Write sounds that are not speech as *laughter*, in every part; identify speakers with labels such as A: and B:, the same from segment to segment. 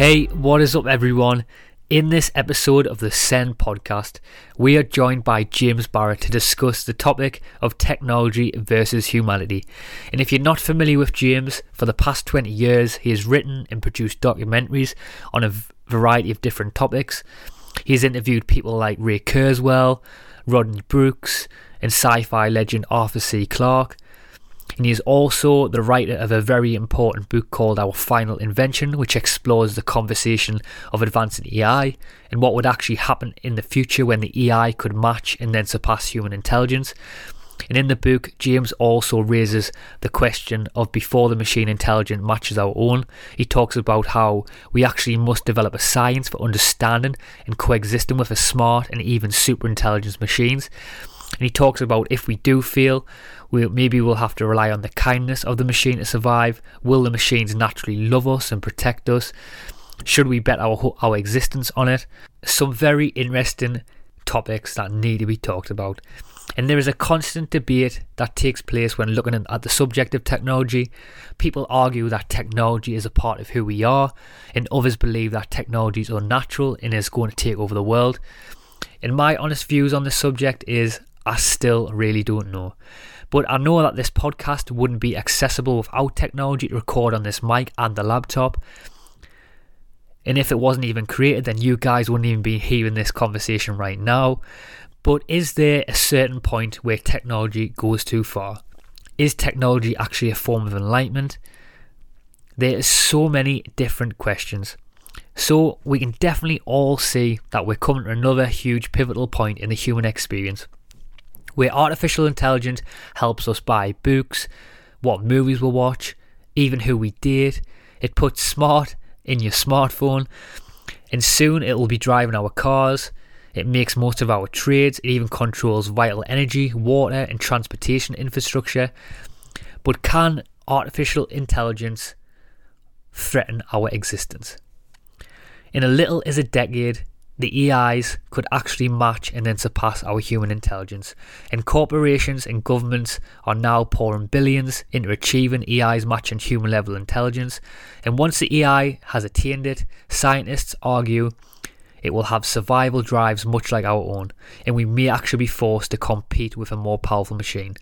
A: Hey, what is up, everyone? In this episode of the Ascend podcast, we are joined by James Barrat to discuss the topic of technology versus humanity. And if you're not familiar with James, for the past 20 years, he has written and produced documentaries on a variety of different topics. He's interviewed people like Ray Kurzweil, Rodney Brooks, and sci fi legend Arthur C. Clarke and he is also the writer of a very important book called Our Final Invention, which explores the conversation of advancing AI and what would actually happen in the future when the AI could match and then surpass human intelligence. And in the book, James also raises the question of before the machine intelligence matches our own. He talks about how we actually must develop a science for understanding and coexisting with a smart and even super intelligent machines. And he talks about if we do fail, we maybe we'll have to rely on the kindness of the machine to survive. Will the machines naturally love us and protect us? Should we bet our our existence on it? Some very interesting topics that need to be talked about. And there is a constant debate that takes place when looking at the subject of technology. People argue that technology is a part of who we are, and others believe that technology is unnatural and is going to take over the world. And my honest views on the subject is I still really don't know. But I know that this podcast wouldn't be accessible without technology to record on this mic and the laptop. And if it wasn't even created, then you guys wouldn't even be hearing this conversation right now. But is there a certain point where technology goes too far? Is technology actually a form of enlightenment? There are so many different questions. So we can definitely all see that we're coming to another huge pivotal point in the human experience where artificial intelligence helps us buy books, what movies we'll watch, even who we date. It puts smart in your smartphone, and soon it will be driving our cars. It makes most of our trades. It even controls vital energy, water, and transportation infrastructure. But can artificial intelligence threaten our existence? In a little as a decade, the AIs could actually match and then surpass our human intelligence. And corporations and governments are now pouring billions into achieving AI's matching human level intelligence. And once the AI has attained it, scientists argue it will have survival drives much like our own, and we may actually be forced to compete with a more powerful machine.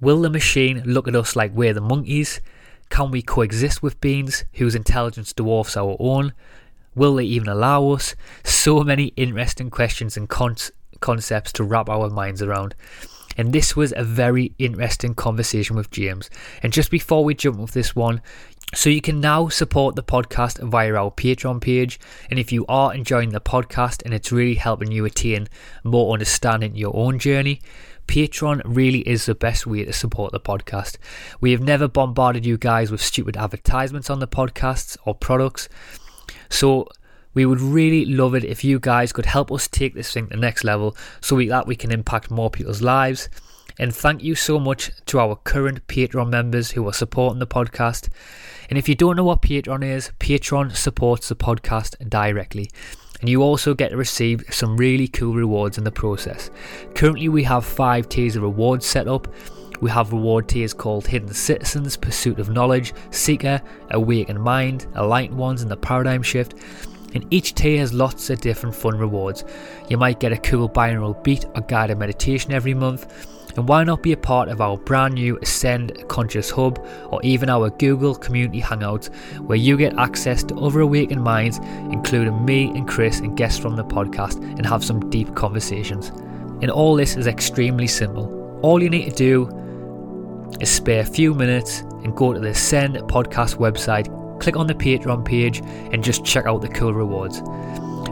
A: Will the machine look at us like we're the monkeys? Can we coexist with beings whose intelligence dwarfs our own? Will they even allow us? So many interesting questions and con- concepts to wrap our minds around. And this was a very interesting conversation with James. And just before we jump with this one, so you can now support the podcast via our Patreon page. And if you are enjoying the podcast and it's really helping you attain more understanding your own journey, Patreon really is the best way to support the podcast. We have never bombarded you guys with stupid advertisements on the podcasts or products. So we would really love it if you guys could help us take this thing to the next level so we, that we can impact more people's lives. And thank you so much to our current Patreon members who are supporting the podcast. And if you don't know what Patreon is, Patreon supports the podcast directly. And you also get to receive some really cool rewards in the process. Currently, we have five tiers of rewards set up we have reward tiers called Hidden Citizens, Pursuit of Knowledge, Seeker, Awakened Mind, Enlightened Ones, and the Paradigm Shift. And each tier has lots of different fun rewards. You might get a cool binaural beat or guided meditation every month. And why not be a part of our brand new Ascend Conscious Hub or even our Google Community Hangouts, where you get access to other awakened minds, including me and Chris and guests from the podcast, and have some deep conversations. And all this is extremely simple. All you need to do is spare a few minutes and go to the Ascend Podcast website, click on the Patreon page, and just check out the cool rewards.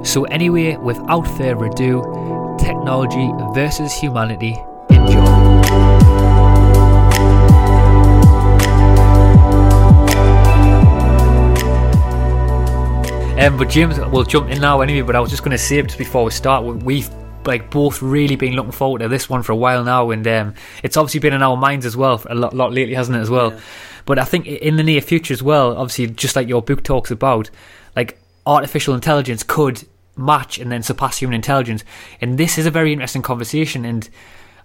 A: So, anyway, without further ado, technology versus humanity. Enjoy. Um, but James, we'll jump in now anyway. But I was just going to say just before we start, we've like both really been looking forward to this one for a while now, and um, it's obviously been in our minds as well a lot, lot lately, hasn't it? As well. Yeah. But I think in the near future as well, obviously, just like your book talks about, like artificial intelligence could match and then surpass human intelligence. And this is a very interesting conversation, and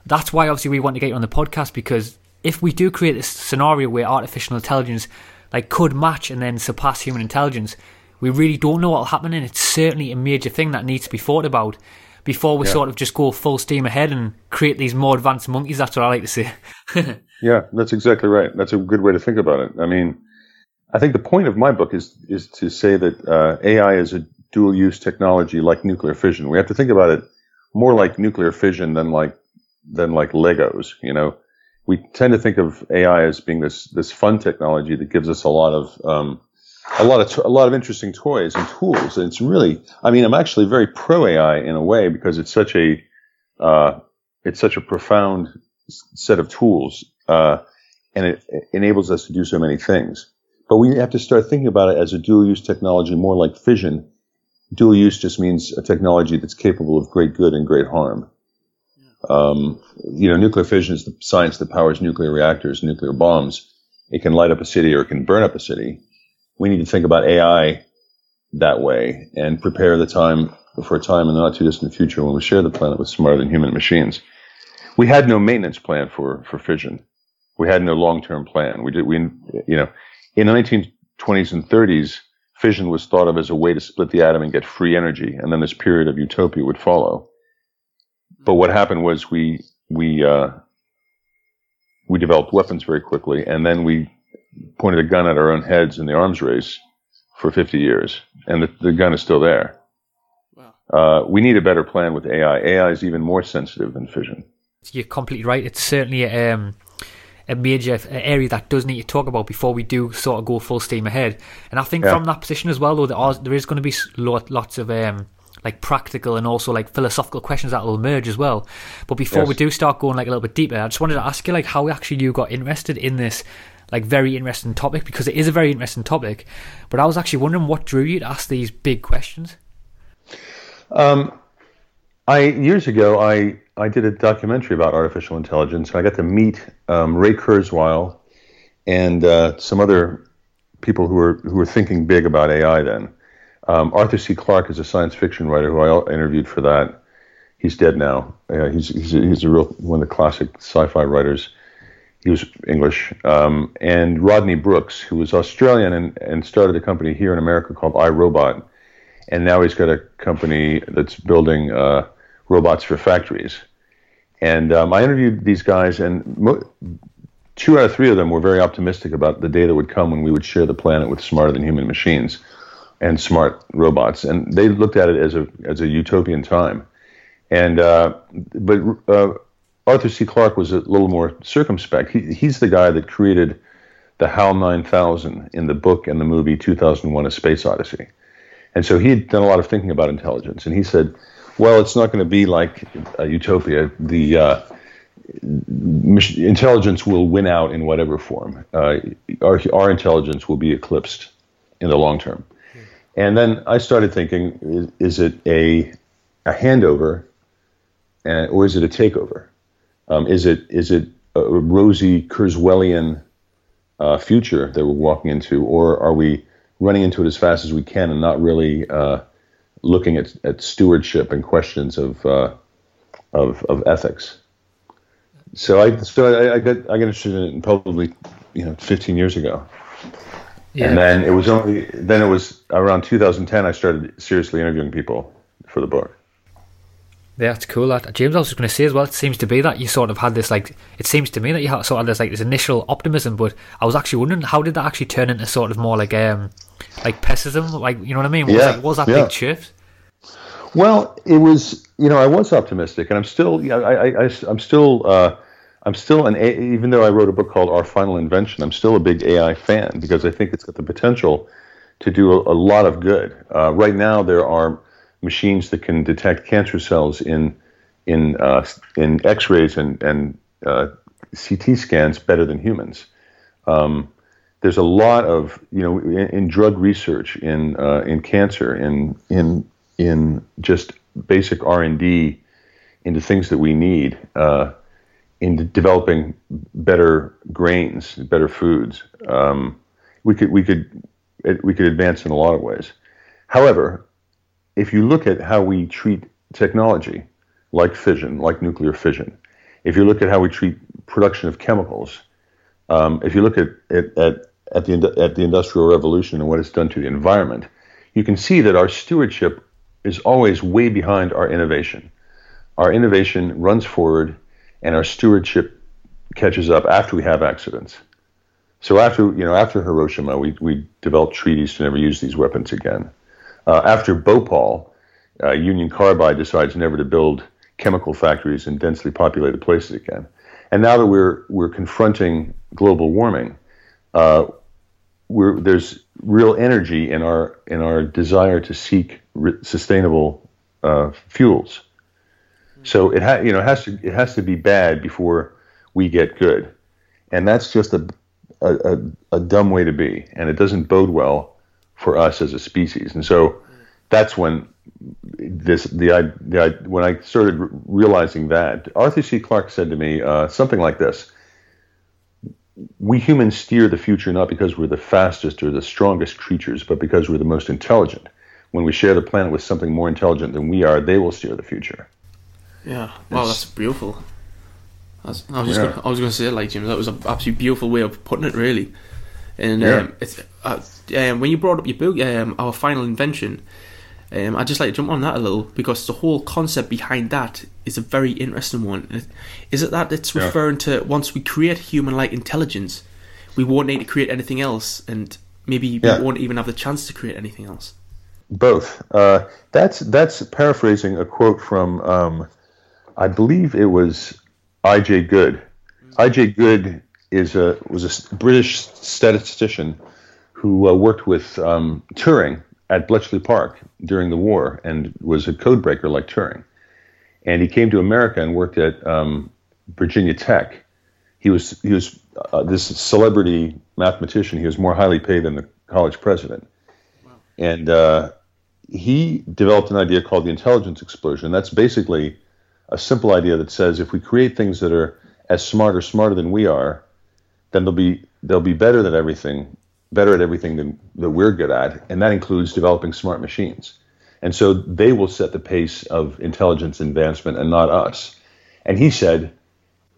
A: that's why obviously we want to get you on the podcast because if we do create this scenario where artificial intelligence like could match and then surpass human intelligence, we really don't know what'll happen, and it's certainly a major thing that needs to be thought about before we yeah. sort of just go full steam ahead and create these more advanced monkeys. That's what I like to say. *laughs*
B: yeah, that's exactly right. That's a good way to think about it. I mean, I think the point of my book is is to say that uh, AI is a dual use technology like nuclear fission. We have to think about it more like nuclear fission than like than like Legos. You know, we tend to think of AI as being this this fun technology that gives us a lot of um, a lot of to- a lot of interesting toys and tools. And it's really, I mean, I'm actually very pro AI in a way because it's such a uh, it's such a profound set of tools, uh, and it, it enables us to do so many things. But we have to start thinking about it as a dual use technology, more like fission. Dual use just means a technology that's capable of great good and great harm. Um, you know, nuclear fission is the science that powers nuclear reactors, nuclear bombs. It can light up a city or it can burn up a city. We need to think about AI that way and prepare the time for a time in the not too distant future when we share the planet with smarter than human machines. We had no maintenance plan for, for fission. We had no long-term plan. We did, we, you know, in the 1920s and 30s, fission was thought of as a way to split the atom and get free energy, and then this period of utopia would follow. But what happened was we we uh, we developed weapons very quickly, and then we pointed a gun at our own heads in the arms race for 50 years, and the, the gun is still there. Wow. Uh, we need a better plan with AI. AI is even more sensitive than fission.
A: You're completely right. It's certainly um, a major area that does need to talk about before we do sort of go full steam ahead. And I think yeah. from that position as well, though, there, are, there is going to be lots of um, like practical and also like philosophical questions that will emerge as well. But before yes. we do start going like a little bit deeper, I just wanted to ask you like how actually you got interested in this like very interesting topic because it is a very interesting topic. But I was actually wondering what drew you to ask these big questions.
B: Um, I years ago I I did a documentary about artificial intelligence. And I got to meet um, Ray Kurzweil and uh, some other people who were who were thinking big about AI then. Um, Arthur C. Clarke is a science fiction writer who I interviewed for that. He's dead now. Uh, he's he's a, he's a real one of the classic sci-fi writers. He was English. Um, and Rodney Brooks, who was Australian and, and started a company here in America called iRobot, and now he's got a company that's building uh, robots for factories. And um, I interviewed these guys, and mo- two out of three of them were very optimistic about the day that would come when we would share the planet with smarter than human machines and smart robots, and they looked at it as a as a utopian time. And uh, but uh, Arthur C. Clarke was a little more circumspect. He, he's the guy that created the HAL 9000 in the book and the movie 2001: A Space Odyssey. And so he had done a lot of thinking about intelligence, and he said, "Well, it's not going to be like a utopia. The uh, intelligence will win out in whatever form. Uh, our, our intelligence will be eclipsed in the long term." And then I started thinking, is, is it a, a handover and, or is it a takeover? Um, is it is it a rosy Kurzweilian uh, future that we're walking into, or are we running into it as fast as we can and not really uh, looking at, at stewardship and questions of, uh, of of ethics? So I so I, I, got I got interested in it probably you know 15 years ago. Yeah. And then it was only then it was around 2010 I started seriously interviewing people for the book.
A: Yeah, that's cool. That James, I was just going to say as well. It seems to be that you sort of had this like. It seems to me that you had sort of this like this initial optimism, but I was actually wondering how did that actually turn into sort of more like um like pessimism, like you know what I mean? What yeah, was, like, was that yeah. big shift?
B: Well, it was. You know, I was optimistic, and I'm still. Yeah, I, I, I'm still. Uh, I'm still an even though I wrote a book called Our Final Invention, I'm still a big AI fan because I think it's got the potential to do a, a lot of good. Uh, right now, there are machines that can detect cancer cells in in uh, in X-rays and and uh, CT scans better than humans. Um, there's a lot of you know in, in drug research, in uh, in cancer, in in in just basic R and D into things that we need, uh, into developing better grains, better foods. Um, we could we could we could advance in a lot of ways. However, if you look at how we treat technology, like fission, like nuclear fission, if you look at how we treat production of chemicals, um, if you look at, at, at, at, the, at the Industrial Revolution and what it's done to the environment, you can see that our stewardship is always way behind our innovation. Our innovation runs forward, and our stewardship catches up after we have accidents. So after you know after Hiroshima, we, we developed treaties to never use these weapons again. Uh, after Bhopal, uh, Union Carbide decides never to build chemical factories in densely populated places again. And now that we're we're confronting global warming, uh, there's real energy in our in our desire to seek re- sustainable uh, fuels. So it ha- you know it has to it has to be bad before we get good, and that's just a, a, a dumb way to be, and it doesn't bode well for us as a species. And so that's when this the, the when I started realizing that Arthur C. Clarke said to me uh, something like this: "We humans steer the future not because we're the fastest or the strongest creatures, but because we're the most intelligent. When we share the planet with something more intelligent than we are, they will steer the future."
C: Yeah, wow, that's beautiful. I was, I was just yeah. gonna, I was going to say like Jim, that was an absolutely beautiful way of putting it, really. And yeah. um, it's uh, um, when you brought up your book, um, our final invention um, I'd just like to jump on that a little because the whole concept behind that is a very interesting one. Is it that it's yeah. referring to once we create human like intelligence, we won't need to create anything else, and maybe yeah. we won't even have the chance to create anything else?
B: Both. Uh, that's that's paraphrasing a quote from, um, I believe it was I.J. Good. I.J. Good is a was a British statistician who uh, worked with um, Turing at Bletchley Park during the war and was a codebreaker like Turing. And he came to America and worked at um, Virginia Tech. He was he was uh, this celebrity mathematician. He was more highly paid than the college president. Wow. And uh, he developed an idea called the intelligence explosion. That's basically a simple idea that says if we create things that are as smart or smarter than we are, then they'll be they'll be better than everything better at everything than that we're good at, and that includes developing smart machines. And so they will set the pace of intelligence advancement and not us. And he said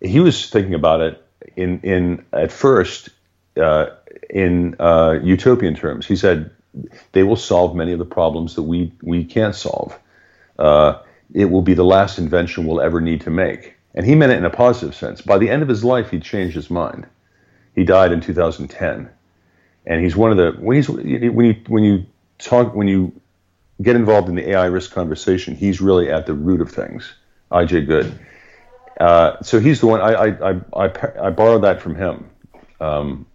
B: he was thinking about it in in at first uh, in uh, utopian terms. He said they will solve many of the problems that we we can't solve. Uh, it will be the last invention we'll ever need to make. And he meant it in a positive sense. By the end of his life, he changed his mind. He died in 2010 and he's one of the when he's when you when you talk when you get involved in the AI risk conversation, he's really at the root of things. IJ Good. Uh, so he's the one I I, I, I, I borrowed that from him, um,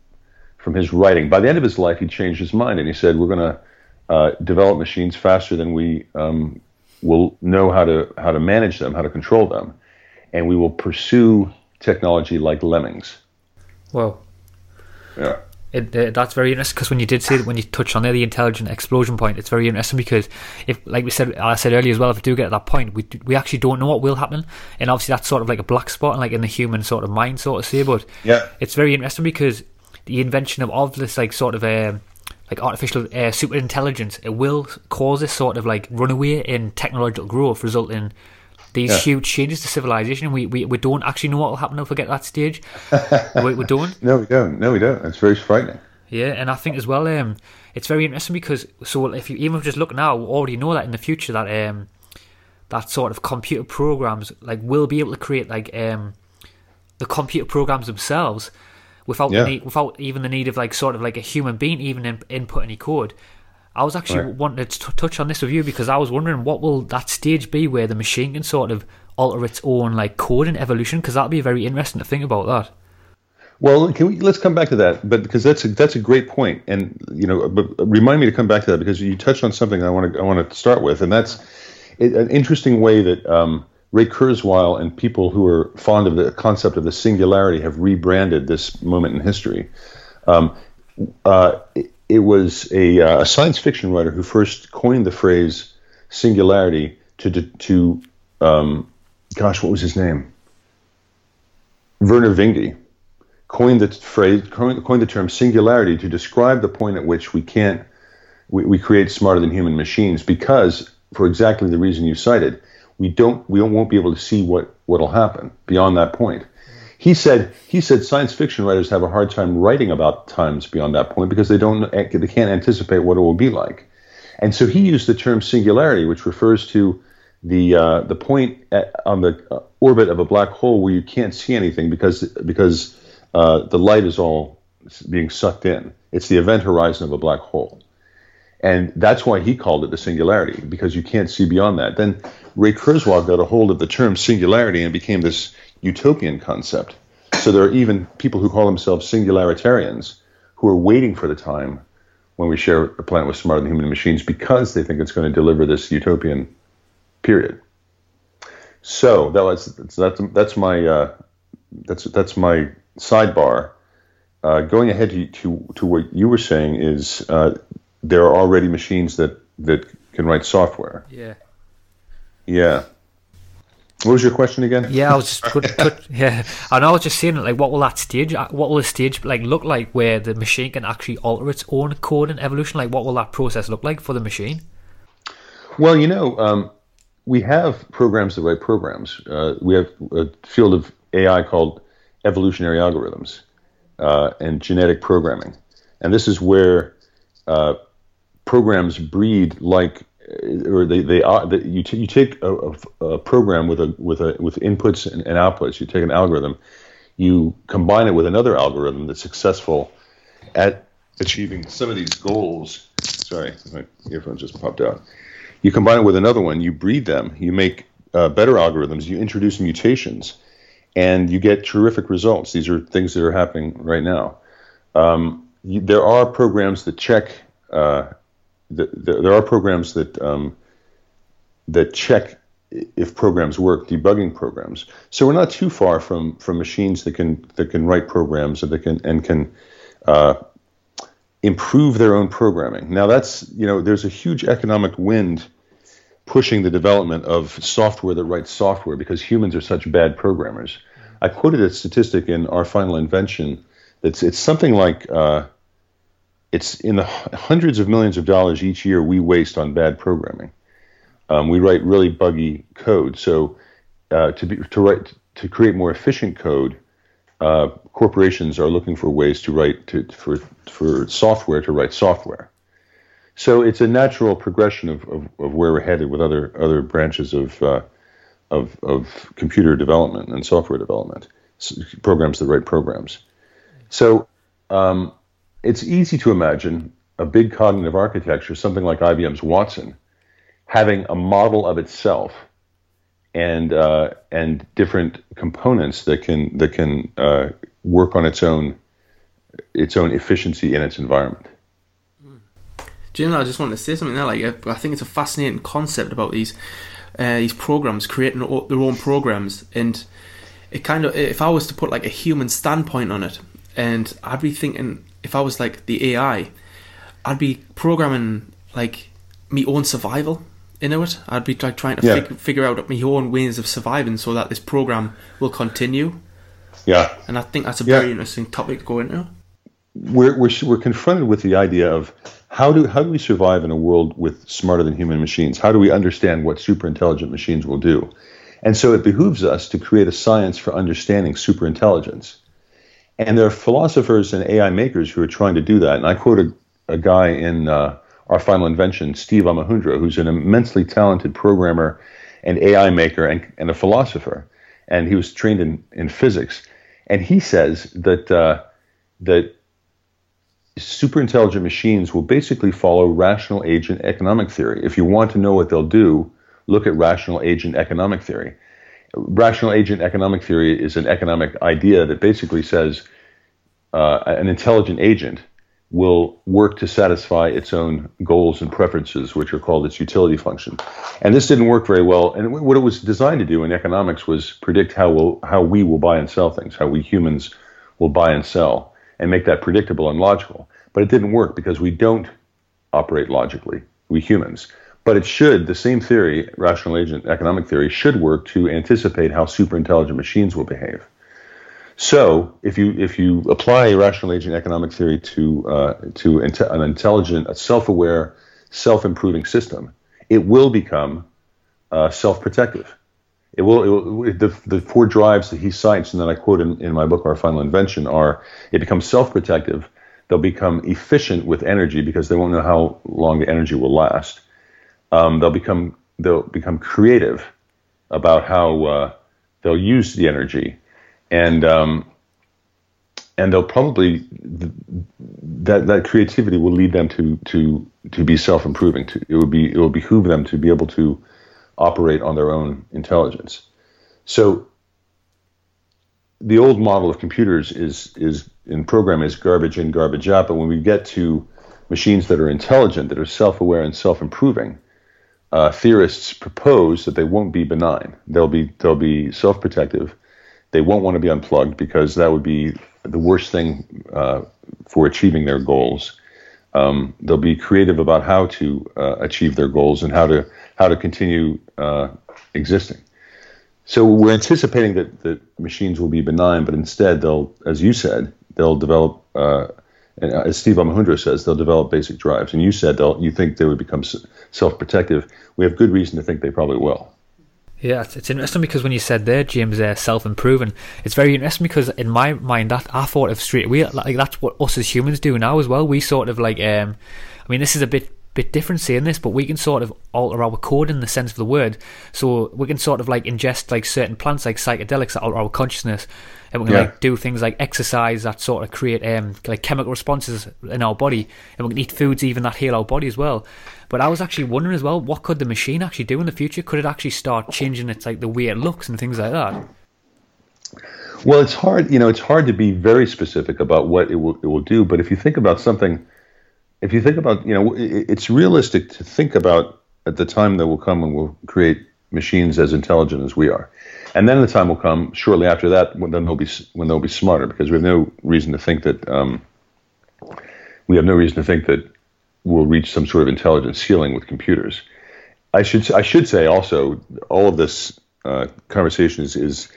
B: from his writing. By the end of his life, he changed his mind and he said, "We're going to uh, develop machines faster than we um, will know how to how to manage them, how to control them, and we will pursue technology like lemmings."
A: Well,
B: Yeah.
A: It, uh, that's very interesting because when you did say that when you touched on there the intelligent explosion point, it's very interesting because if, like we said, I said earlier as well, if we do get to that point, we we actually don't know what will happen, and obviously that's sort of like a black spot, like in the human sort of mind, sort of say. But
B: yeah,
A: it's very interesting because the invention of, of this like sort of um, like artificial uh, super intelligence, it will cause this sort of like runaway in technological growth, resulting these yeah. huge changes to civilization. We, we we don't actually know what will happen if we get that stage. *laughs* we, we don't.
B: No, we don't. No, we don't. It's very frightening.
A: Yeah, and I think as well, um, it's very interesting because so if you even just look now, we already know that in the future that um, that sort of computer programs like will be able to create like um, the computer programs themselves without yeah. the need, without even the need of like sort of like a human being even in, input any code. I was actually right. wanting to t- touch on this with you because I was wondering what will that stage be where the machine can sort of alter its own like code and evolution because that'd be very interesting to think about that.
B: Well, can we let's come back to that, but because that's a, that's a great point, and you know, but remind me to come back to that because you touched on something I want to I want to start with, and that's an interesting way that um, Ray Kurzweil and people who are fond of the concept of the singularity have rebranded this moment in history. Um, uh, it, was a, uh, a, science fiction writer who first coined the phrase singularity to to um, gosh, what was his name? Vernor Vinge coined the phrase, coined the term singularity to describe the point at which we can't, we, we create smarter than human machines because, for exactly the reason you cited, we don't, we won't be able to see what what'll happen beyond that point. He said, he said science fiction writers have a hard time writing about times beyond that point because they don't, they can't anticipate what it will be like. And so he used the term singularity, which refers to the uh, the point at, on the uh, orbit of a black hole where you can't see anything because because uh, the light is all being sucked in. It's the event horizon of a black hole. And that's why he called it the singularity, because you can't see beyond that. Then Ray Kurzweil got a hold of the term singularity and became this utopian concept. So there are even people who call themselves singularitarians who are waiting for the time when we share a planet with smarter than human machines because they think it's going to deliver this utopian period. So that was that's that's my uh, that's that's my sidebar. Uh, going ahead to, to, to what you were saying is uh, there are already machines that that can write software.
A: Yeah.
B: Yeah. What was your question again?
A: Yeah, I was just *laughs* yeah, and I was just saying like, what will that stage, uh, what will the stage like look like where the machine can actually alter its own code and evolution? Like, what will that process look like for the machine?
B: Well, you know, um, we have programs that write programs. Uh, we have a field of AI called evolutionary algorithms uh, and genetic programming, and this is where uh, programs breed like, or they they are. You t- you take a, a, a, program with a with a with inputs and, and outputs. You take an algorithm, you combine it with another algorithm that's successful at achieving some of these goals. Sorry, my earphone just popped out you combine it with another one, you breed them, you make uh, better algorithms, you introduce mutations, and you get terrific results. These are things that are happening right now. Um, you, there are programs that check. Uh, the, the, there are programs that um, that check if programs work, debugging programs. So we're not too far from from machines that can that can write programs and that can and can uh, improve their own programming. Now that's you know there's a huge economic wind pushing the development of software that writes software because humans are such bad programmers. I quoted a statistic in our final invention that's it's something like uh, it's in the hundreds of millions of dollars each year we waste on bad programming. Um, we write really buggy code, so uh, to be to write to create more efficient code uh, corporations are looking for ways to write to, for for software to write software. So it's a natural progression of, of, of where we're headed with other other branches of uh, of, of computer development and software development, programs that write programs. So um, it's easy to imagine a big cognitive architecture, something like IBM's Watson, having a model of itself and uh, and different components that can that can uh, work on its own its own efficiency in its environment.
C: Jim, I just wanted to say something there. Like, I think it's a fascinating concept about these uh, these programs creating their own programs, and it kind of if I was to put like a human standpoint on it, and I'd be thinking if I was like the AI, I'd be programming like my own survival into it. I'd be like trying to yeah. fig- figure out my own ways of surviving so that this program will continue.
B: Yeah,
C: and I think that's a very interesting topic to go into.
B: We're we're we're confronted with the idea of how do how do we survive in a world with smarter than human machines? How do we understand what super intelligent machines will do? And so it behooves us to create a science for understanding super intelligence. And there are philosophers and AI makers who are trying to do that. And I quote a, a guy in uh, our final invention, Steve Omohundro, who's an immensely talented programmer and AI maker and, and a philosopher. And he was trained in, in physics. And he says that, uh, that super intelligent machines will basically follow rational agent economic theory. If you want to know what they'll do, look at rational agent economic theory. Rational agent economic theory is an economic idea that basically says uh, an intelligent agent will work to satisfy its own goals and preferences, which are called its utility function. And this didn't work very well. And what it was designed to do in economics was predict how we'll, how we will buy and sell things, how we humans will buy and sell, and make that predictable and logical. But it didn't work because we don't operate logically, we humans. But it should, the same theory, rational agent economic theory, should work to anticipate how superintelligent machines will behave. So, if you if you apply rational agent economic theory to uh, to an intelligent, a self-aware, self-improving system, it will become uh, self-protective. It will, it will, the, the four drives that he cites and that I quote in, in my book, Our Final Invention, are it becomes self-protective. They'll become efficient with energy because they won't know how long the energy will last. Um, they'll become they'll become creative about how uh, they'll use the energy, and um, and they'll probably that that creativity will lead them to to to be self improving. To it would be it will behoove them to be able to operate on their own intelligence. So the old model of computers is is in program is garbage in, garbage out. But when we get to machines that are intelligent, that are self-aware and self-improving, uh, theorists propose that they won't be benign. They'll be they'll be self-protective. They won't want to be unplugged because that would be the worst thing uh, for achieving their goals. Um, they'll be creative about how to uh, achieve their goals and how to how to continue uh, existing. So we're anticipating that, that machines will be benign, but instead they'll, as you said, they'll develop, uh, and as Steve Omohundro says, they'll develop basic drives. And you said they'll, you think they would become self-protective. We have good reason to think they probably will.
A: Yeah, it's, it's interesting because when you said there, James, uh, self-improving, it's very interesting because in my mind, that I thought of straight away, like that's what us as humans do now as well. We sort of like, um, I mean, this is a bit bit different saying this, but we can sort of alter our code in the sense of the word. So we can sort of like ingest like certain plants, like psychedelics that alter our consciousness, and we can yeah. like do things like exercise that sort of create um like chemical responses in our body, and we can eat foods even that heal our body as well. But I was actually wondering as well, what could the machine actually do in the future? Could it actually start changing its like the way it looks and things like that?
B: Well, it's hard, you know, it's hard to be very specific about what it will it will do. But if you think about something if you think about, you know, it's realistic to think about at the time that will come when we'll create machines as intelligent as we are, and then the time will come shortly after that when they'll be when they'll be smarter because we have no reason to think that um, we have no reason to think that we'll reach some sort of intelligence ceiling with computers. I should I should say also all of this uh, conversation is, is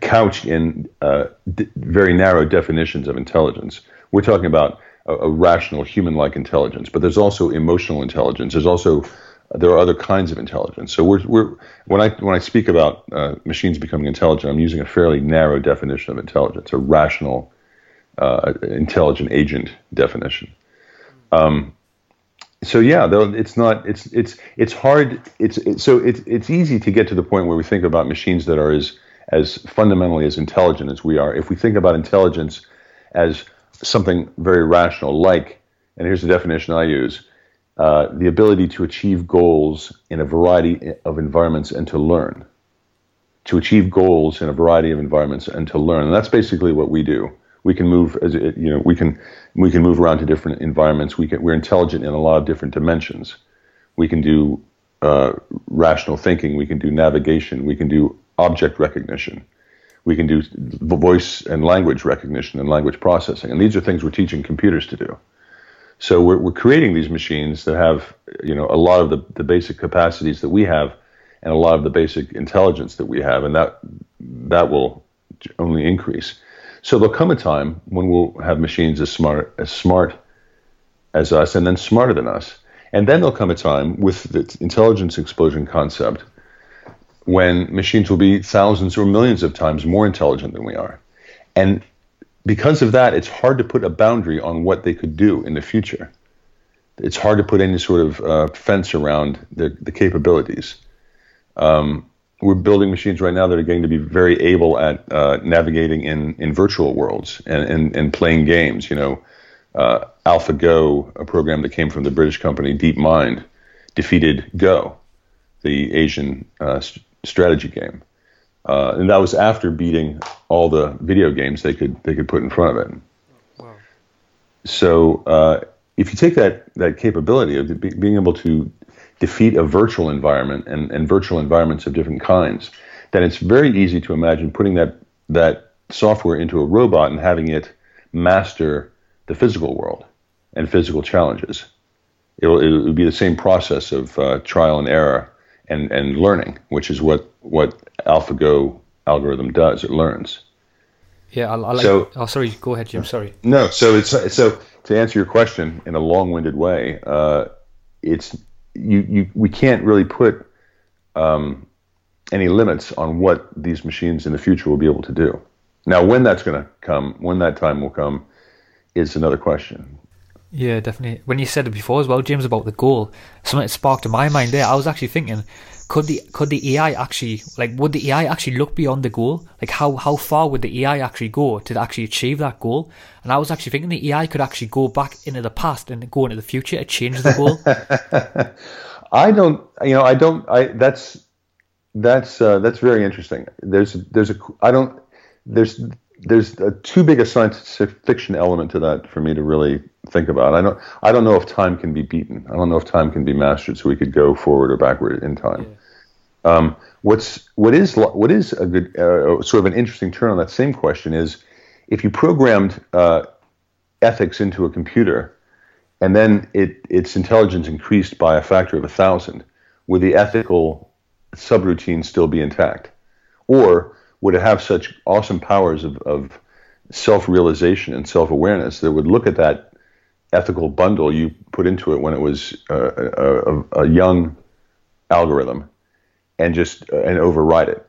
B: couched in uh, d- very narrow definitions of intelligence. We're talking about a, a rational human-like intelligence, but there's also emotional intelligence. There's also there are other kinds of intelligence. So we're, we're when I when I speak about uh, machines becoming intelligent, I'm using a fairly narrow definition of intelligence, a rational, uh, intelligent agent definition. Um, so yeah, though it's not it's it's it's hard. It's, it's so it's it's easy to get to the point where we think about machines that are as as fundamentally as intelligent as we are. If we think about intelligence as something very rational, like, and here's the definition I use uh, the ability to achieve goals in a variety of environments and to learn. To achieve goals in a variety of environments and to learn. And that's basically what we do. We can move, as it, you know, we can we can move around to different environments. We can, we're intelligent in a lot of different dimensions. We can do uh, rational thinking. We can do navigation. We can do object recognition we can do voice and language recognition and language processing. And these are things we're teaching computers to do. So we're, we're creating these machines that have, you know, a lot of the, the basic capacities that we have and a lot of the basic intelligence that we have. And that, that will only increase. So there'll come a time when we'll have machines as smart, as smart as us and then smarter than us. And then there'll come a time with the intelligence explosion concept when machines will be thousands or millions of times more intelligent than we are. And because of that, it's hard to put a boundary on what they could do in the future. It's hard to put any sort of uh, fence around the, the capabilities. Um, we're building machines right now that are going to be very able at uh, navigating in, in virtual worlds and, and, and playing games. You know, uh, AlphaGo, a program that came from the British company DeepMind, defeated Go, the Asian uh, strategy game. Uh, and that was after beating all the video games they could they could put in front of it. Wow. So uh, if you take that that capability of be, being able to defeat a virtual environment and, and virtual environments of different kinds, then it's very easy to imagine putting that that software into a robot and having it master the physical world and physical challenges. It'll, it'll be the same process of uh, trial and error and, and learning, which is what, what AlphaGo algorithm does. It learns.
A: Yeah, I, I like. So, oh, sorry. Go ahead, Jim. Sorry.
B: No. So it's so to answer your question in a long-winded way, uh, it's you, you. We can't really put um, any limits on what these machines in the future will be able to do. Now, when that's going to come, when that time will come, is another question.
A: Yeah, definitely. When you said it before as well, James, about the goal, something that sparked in my mind there. I was actually thinking, could the could the AI actually like would the AI actually look beyond the goal? Like how how far would the AI actually go to actually achieve that goal? And I was actually thinking the AI could actually go back into the past and go into the future to change the goal. *laughs*
B: I don't, you know, I don't. I that's that's uh, that's very interesting. There's there's a I don't there's there's a too big a science fiction element to that for me to really think about. I don't I don't know if time can be beaten. I don't know if time can be mastered, so we could go forward or backward in time. Yeah. Um, what's what is what is a good uh, sort of an interesting turn on that same question is if you programmed uh, ethics into a computer and then it, its intelligence increased by a factor of a thousand, would the ethical subroutine still be intact, or would have such awesome powers of, of self realization and self awareness that would look at that ethical bundle you put into it when it was uh, a, a, a, young algorithm and just uh, and override it.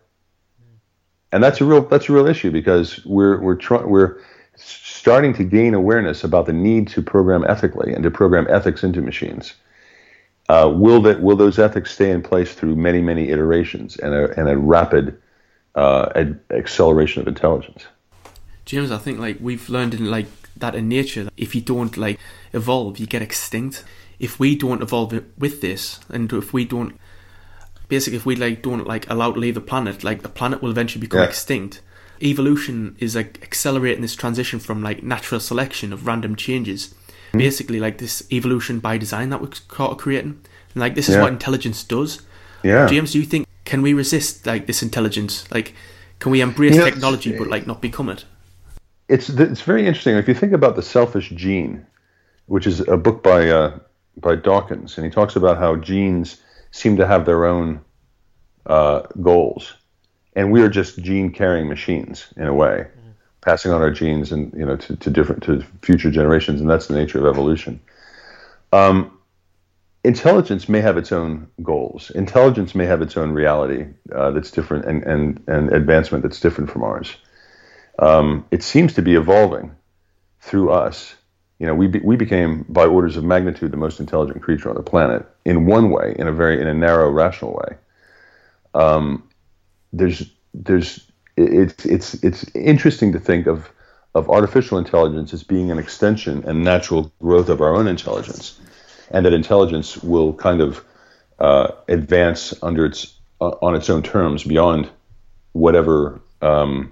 B: And that's a real that's a real issue because we're we're trying we're starting to gain awareness about the need to program ethically and to program ethics into machines. Uh, will that will those ethics stay in place through many many iterations and a and a rapid uh, acceleration of intelligence.
C: James, I think like we've learned in like that in nature, if you don't like evolve, you get extinct. If we don't evolve with this, and if we don't, basically, if we like don't like allow to leave the planet, like the planet will eventually become yeah. extinct. Evolution is like accelerating this transition from like natural selection of random changes, mm-hmm. basically like this evolution by design that we're creating. And like this is yeah. what intelligence does.
B: Yeah.
C: James, do you think can we resist like this intelligence? Like, can we embrace you know, technology but like not become it?
B: It's it's very interesting. If you think about the selfish gene, which is a book by uh, by Dawkins, and he talks about how genes seem to have their own uh, goals, and we are just gene carrying machines in a way, mm-hmm. passing on our genes and you know to, to different to future generations, and that's the nature of evolution. Um, intelligence may have its own goals. Intelligence may have its own reality uh, that's different and, and, and advancement that's different from ours. Um, it seems to be evolving through us. You know, we, be, we became, by orders of magnitude, the most intelligent creature on the planet in one way, in a very, in a narrow, rational way. Um, there's, there's, it's, it's, it's interesting to think of, of artificial intelligence as being an extension and natural growth of our own intelligence and that intelligence will kind of uh, advance under its uh, on its own terms beyond whatever um,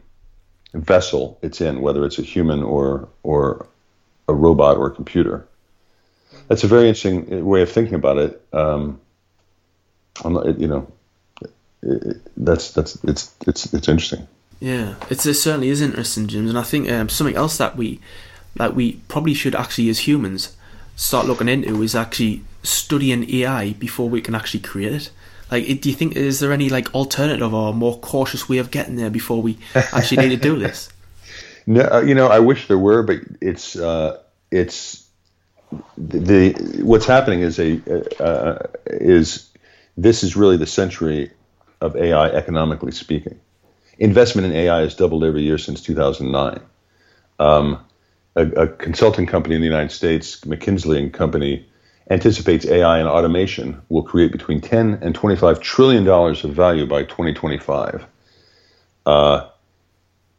B: vessel it's in, whether it's a human or or a robot or a computer. That's a very interesting way of thinking about it. Um, not, you know, that's that's it's it's it's interesting.
C: Yeah, it's, it certainly is interesting, James, and I think um, something else that we that we probably should actually, as humans, start looking into is actually studying AI before we can actually create it. Like, do you think is there any like alternative or more cautious way of getting there before we actually need to do this? *laughs*
B: No, uh, you know, I wish there were, but it's uh, it's the, the what's happening is a uh, is this is really the century of AI economically speaking. Investment in AI has doubled every year since 2009. Um, a, a consulting company in the United States, McKinsey and Company, anticipates AI and automation will create between 10 and 25 trillion dollars of value by 2025. Uh,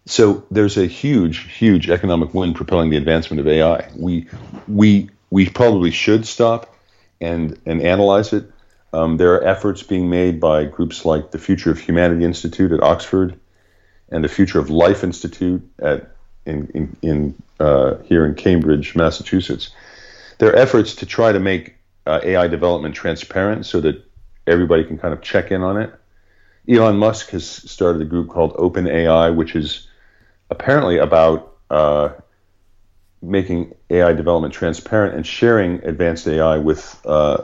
B: so there's a huge, huge economic win propelling the advancement of AI. We we we probably should stop and and analyze it. Um, there are efforts being made by groups like the Future of Humanity Institute at Oxford and the Future of Life Institute at in, in, in uh, here in Cambridge, Massachusetts. There are efforts to try to make uh, AI development transparent so that everybody can kind of check in on it. Elon Musk has started a group called OpenAI, which is apparently about uh, making AI development transparent and sharing advanced AI with uh,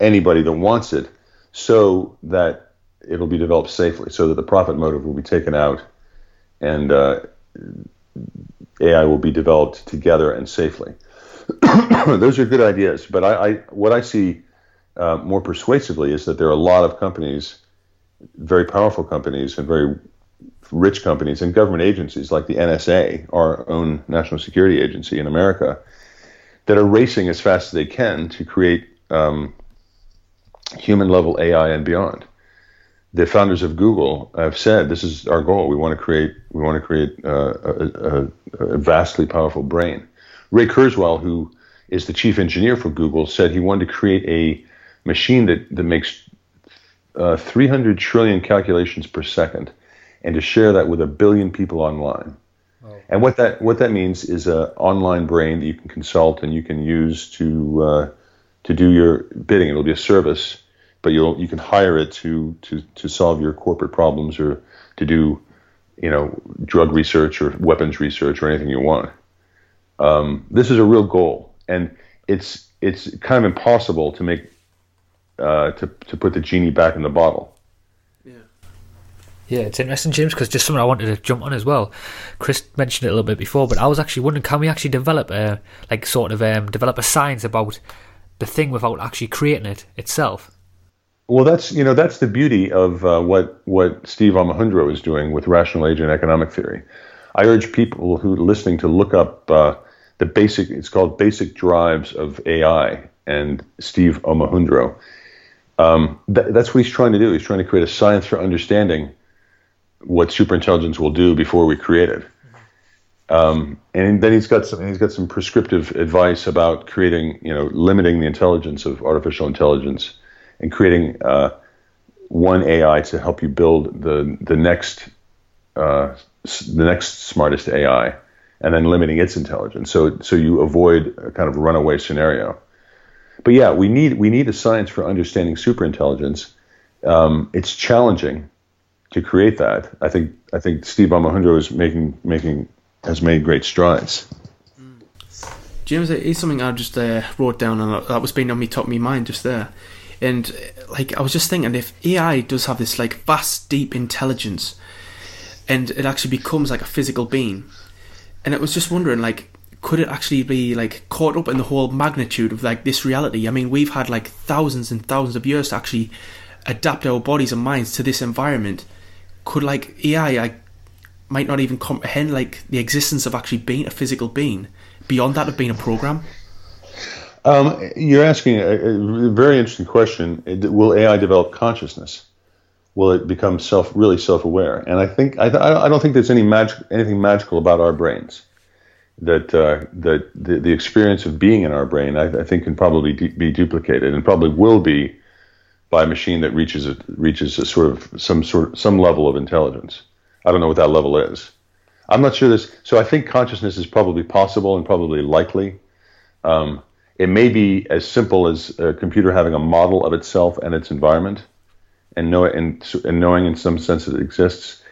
B: anybody that wants it, so that it'll be developed safely, so that the profit motive will be taken out, and uh, AI will be developed together and safely. *coughs* Those are good ideas, but I, I what I see uh, more persuasively is that there are a lot of companies, very powerful companies, and very rich companies and government agencies like the NSA, our own national security agency in America, that are racing as fast as they can to create um, human level AI and beyond. The founders of Google have said this is our goal. We want to create we want to create uh, a, a, a, vastly powerful brain. Ray Kurzweil, who is the chief engineer for Google, said he wanted to create a machine that that makes uh, 300 trillion calculations per second and to share that with a billion people online. Oh. And what that what that means is an online brain that you can consult and you can use to uh, to do your bidding. It'll be a service, but you'll you can hire it to to to solve your corporate problems or to do you know drug research or weapons research or anything you want. Um, this is a real goal, and it's it's kind of impossible to make uh, to to put the genie back in the bottle.
A: Yeah, yeah, it's interesting, James, because just something I wanted to jump on as well. Chris mentioned it a little bit before, but I was actually wondering, can we actually develop a like sort of um, develop a science about the thing without actually creating it itself?
B: Well, that's you know that's the beauty of uh, what what Steve Omohundro is doing with rational agent economic theory. I urge people who are listening to look up uh, the basic. It's called Basic Drives of AI and Steve Omohundro. Um, th- that's what he's trying to do. He's trying to create a science for understanding what superintelligence will do before we create it. Um, and then he's got some he's got some prescriptive advice about creating you know limiting the intelligence of artificial intelligence and creating uh, one AI to help you build the the next uh, the next smartest AI and then limiting its intelligence so so you avoid a kind of runaway scenario. But yeah, we need we need a science for understanding superintelligence. Um, it's challenging to create that. I think I think Steve Omohundro is making making has made great strides.
C: James, it is something I just uh, wrote down and that was being on me top of my mind just there. And like I was just thinking, if AI does have this like vast, deep intelligence, and it actually becomes like a physical being, and it was just wondering like could it actually be like caught up in the whole magnitude of like this reality? I mean, we've had like thousands and thousands of years to actually adapt our bodies and minds to this environment could like AI I might not even comprehend like the existence of actually being a physical being beyond that of being a program?
B: Um, you're asking a, a, very interesting question. Will AI develop consciousness? Will it become self really self-aware? And I think I, I don't think there's any magic anything magical about our brains. That uh, that the, the experience of being in our brain, I, I think, can probably de- be duplicated and probably will be by a machine that reaches a, reaches a sort of some sort some level of intelligence. I don't know what that level is. I'm not sure this. So I think consciousness is probably possible and probably likely. Um, it may be as simple as a computer having a model of itself and its environment, and know and, and knowing in some sense that it exists.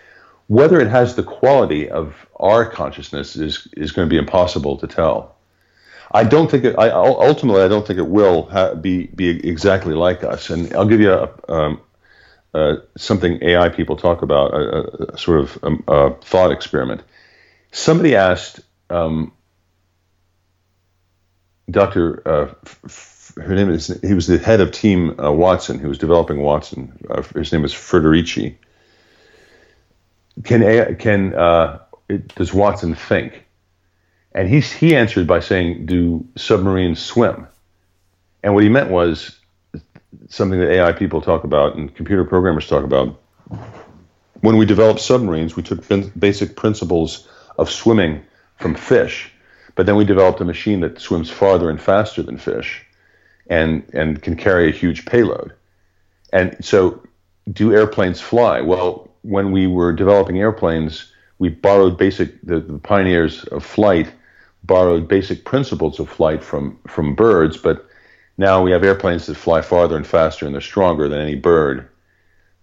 B: Whether it has the quality of our consciousness is is going to be impossible to tell. I don't think it. I ultimately, I don't think it will ha- be be exactly like us. And I'll give you a, um, uh, something AI people talk about, a, a sort of um, a thought experiment. Somebody asked um, Dr. Uh, her name is he was the head of team uh, Watson, who was developing Watson. Uh, his name is Ferrucci. Can AI, can uh, it, does Watson think? And he, he answered by saying, Do submarines swim? And what he meant was something that AI people talk about and computer programmers talk about. When we developed submarines, we took basic principles of swimming from fish, but then we developed a machine that swims farther and faster than fish and, and can carry a huge payload. And so, do airplanes fly? Well, when we were developing airplanes, we borrowed basic, the, the pioneers of flight borrowed basic principles of flight from from birds, but now we have airplanes that fly farther and faster and they're stronger than any bird.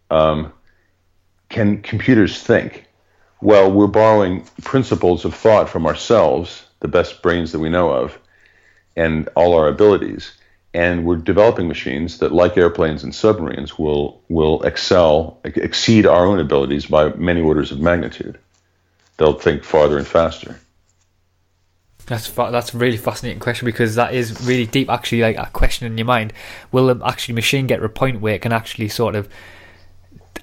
B: Um, can computers think? Well, we're borrowing principles of thought from ourselves the best brains that we know of, and all our abilities. And we're developing machines that, like airplanes and submarines, will will excel, exceed our own abilities by many orders of magnitude. They'll think farther and faster.
A: That's fa- that's a really fascinating question because that is really deep. Actually, like a question in your mind: Will actually machine get to a point where it can actually sort of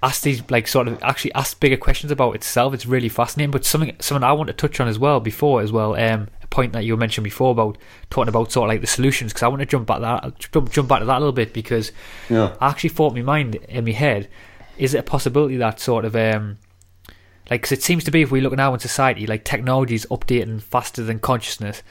A: ask these like sort of actually ask bigger questions about itself? It's really fascinating. But something something I want to touch on as well before as well. Um, a point that you mentioned before about talking about sort of like the solutions because I want to jump back that jump, jump back to that a little bit because
B: yeah.
A: I actually thought in my mind in my head is it a possibility that sort of um like, because it seems to be, if we look now in society, like technology is updating faster than consciousness.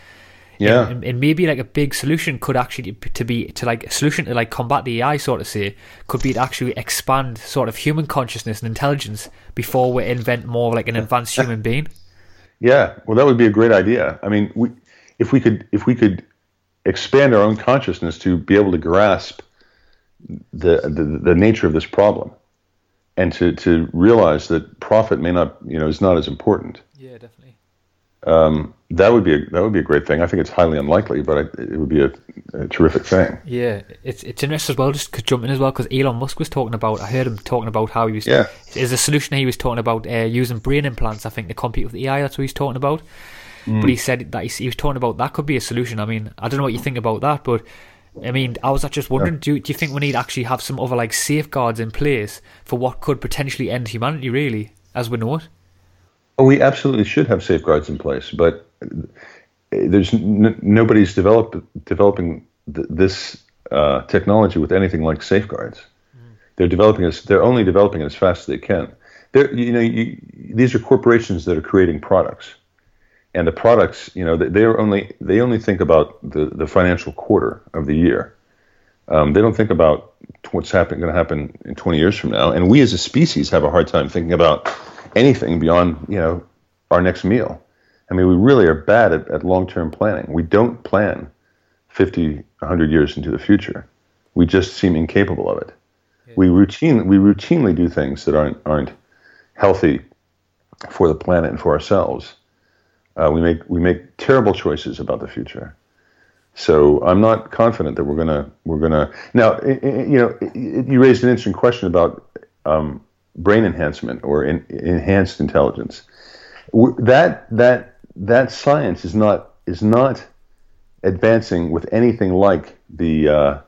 B: Yeah,
A: and, and, maybe like a big solution could actually to be to like a solution to like combat the AI, sort of say, could be to actually expand sort of human consciousness and intelligence before we invent more like an advanced human being.
B: Yeah, well, that would be a great idea. I mean, we, if we could if we could expand our own consciousness to be able to grasp the the, the nature of this problem and to, to realize that profit may not you know is not as important.
A: Yeah, definitely.
B: Um, that would be a, that would be a great thing. I think it's highly unlikely, but I, it would be a, a, terrific thing.
A: Yeah, it's it's interesting as well. Just to jump in as well because Elon Musk was talking about. I heard him talking about how he was.
B: Yeah.
A: Is a solution he was talking about uh, using brain implants. I think to compete with the AI. That's what he's talking about. Mm. But he said that he, he was talking about that could be a solution. I mean, I don't know what you think about that, but I mean, I was just wondering, yeah. do, do you think we need to actually have some other like safeguards in place for what could potentially end humanity, really, as we know it?
B: Oh, we absolutely should have safeguards in place, but there's n- nobody's developed developing th- this uh, technology with anything like safeguards. Mm. They're developing as they're only developing it as fast as they can. They're, you know, you, these are corporations that are creating products and the products, you know, they are only they only think about the, the financial quarter of the year. Um, they don't think about what's happening going to happen in 20 years from now. And we as a species have a hard time thinking about anything beyond, you know, our next meal. I mean, we really are bad at, at long-term planning. We don't plan 50, 100 years into the future. We just seem incapable of it. Yeah. We routine we routinely do things that aren't aren't healthy for the planet and for ourselves. Uh, we make we make terrible choices about the future. So I'm not confident that we're gonna we're gonna now. You know, you raised an interesting question about um, brain enhancement or in, enhanced intelligence. That that that science is not is not advancing with anything like the uh,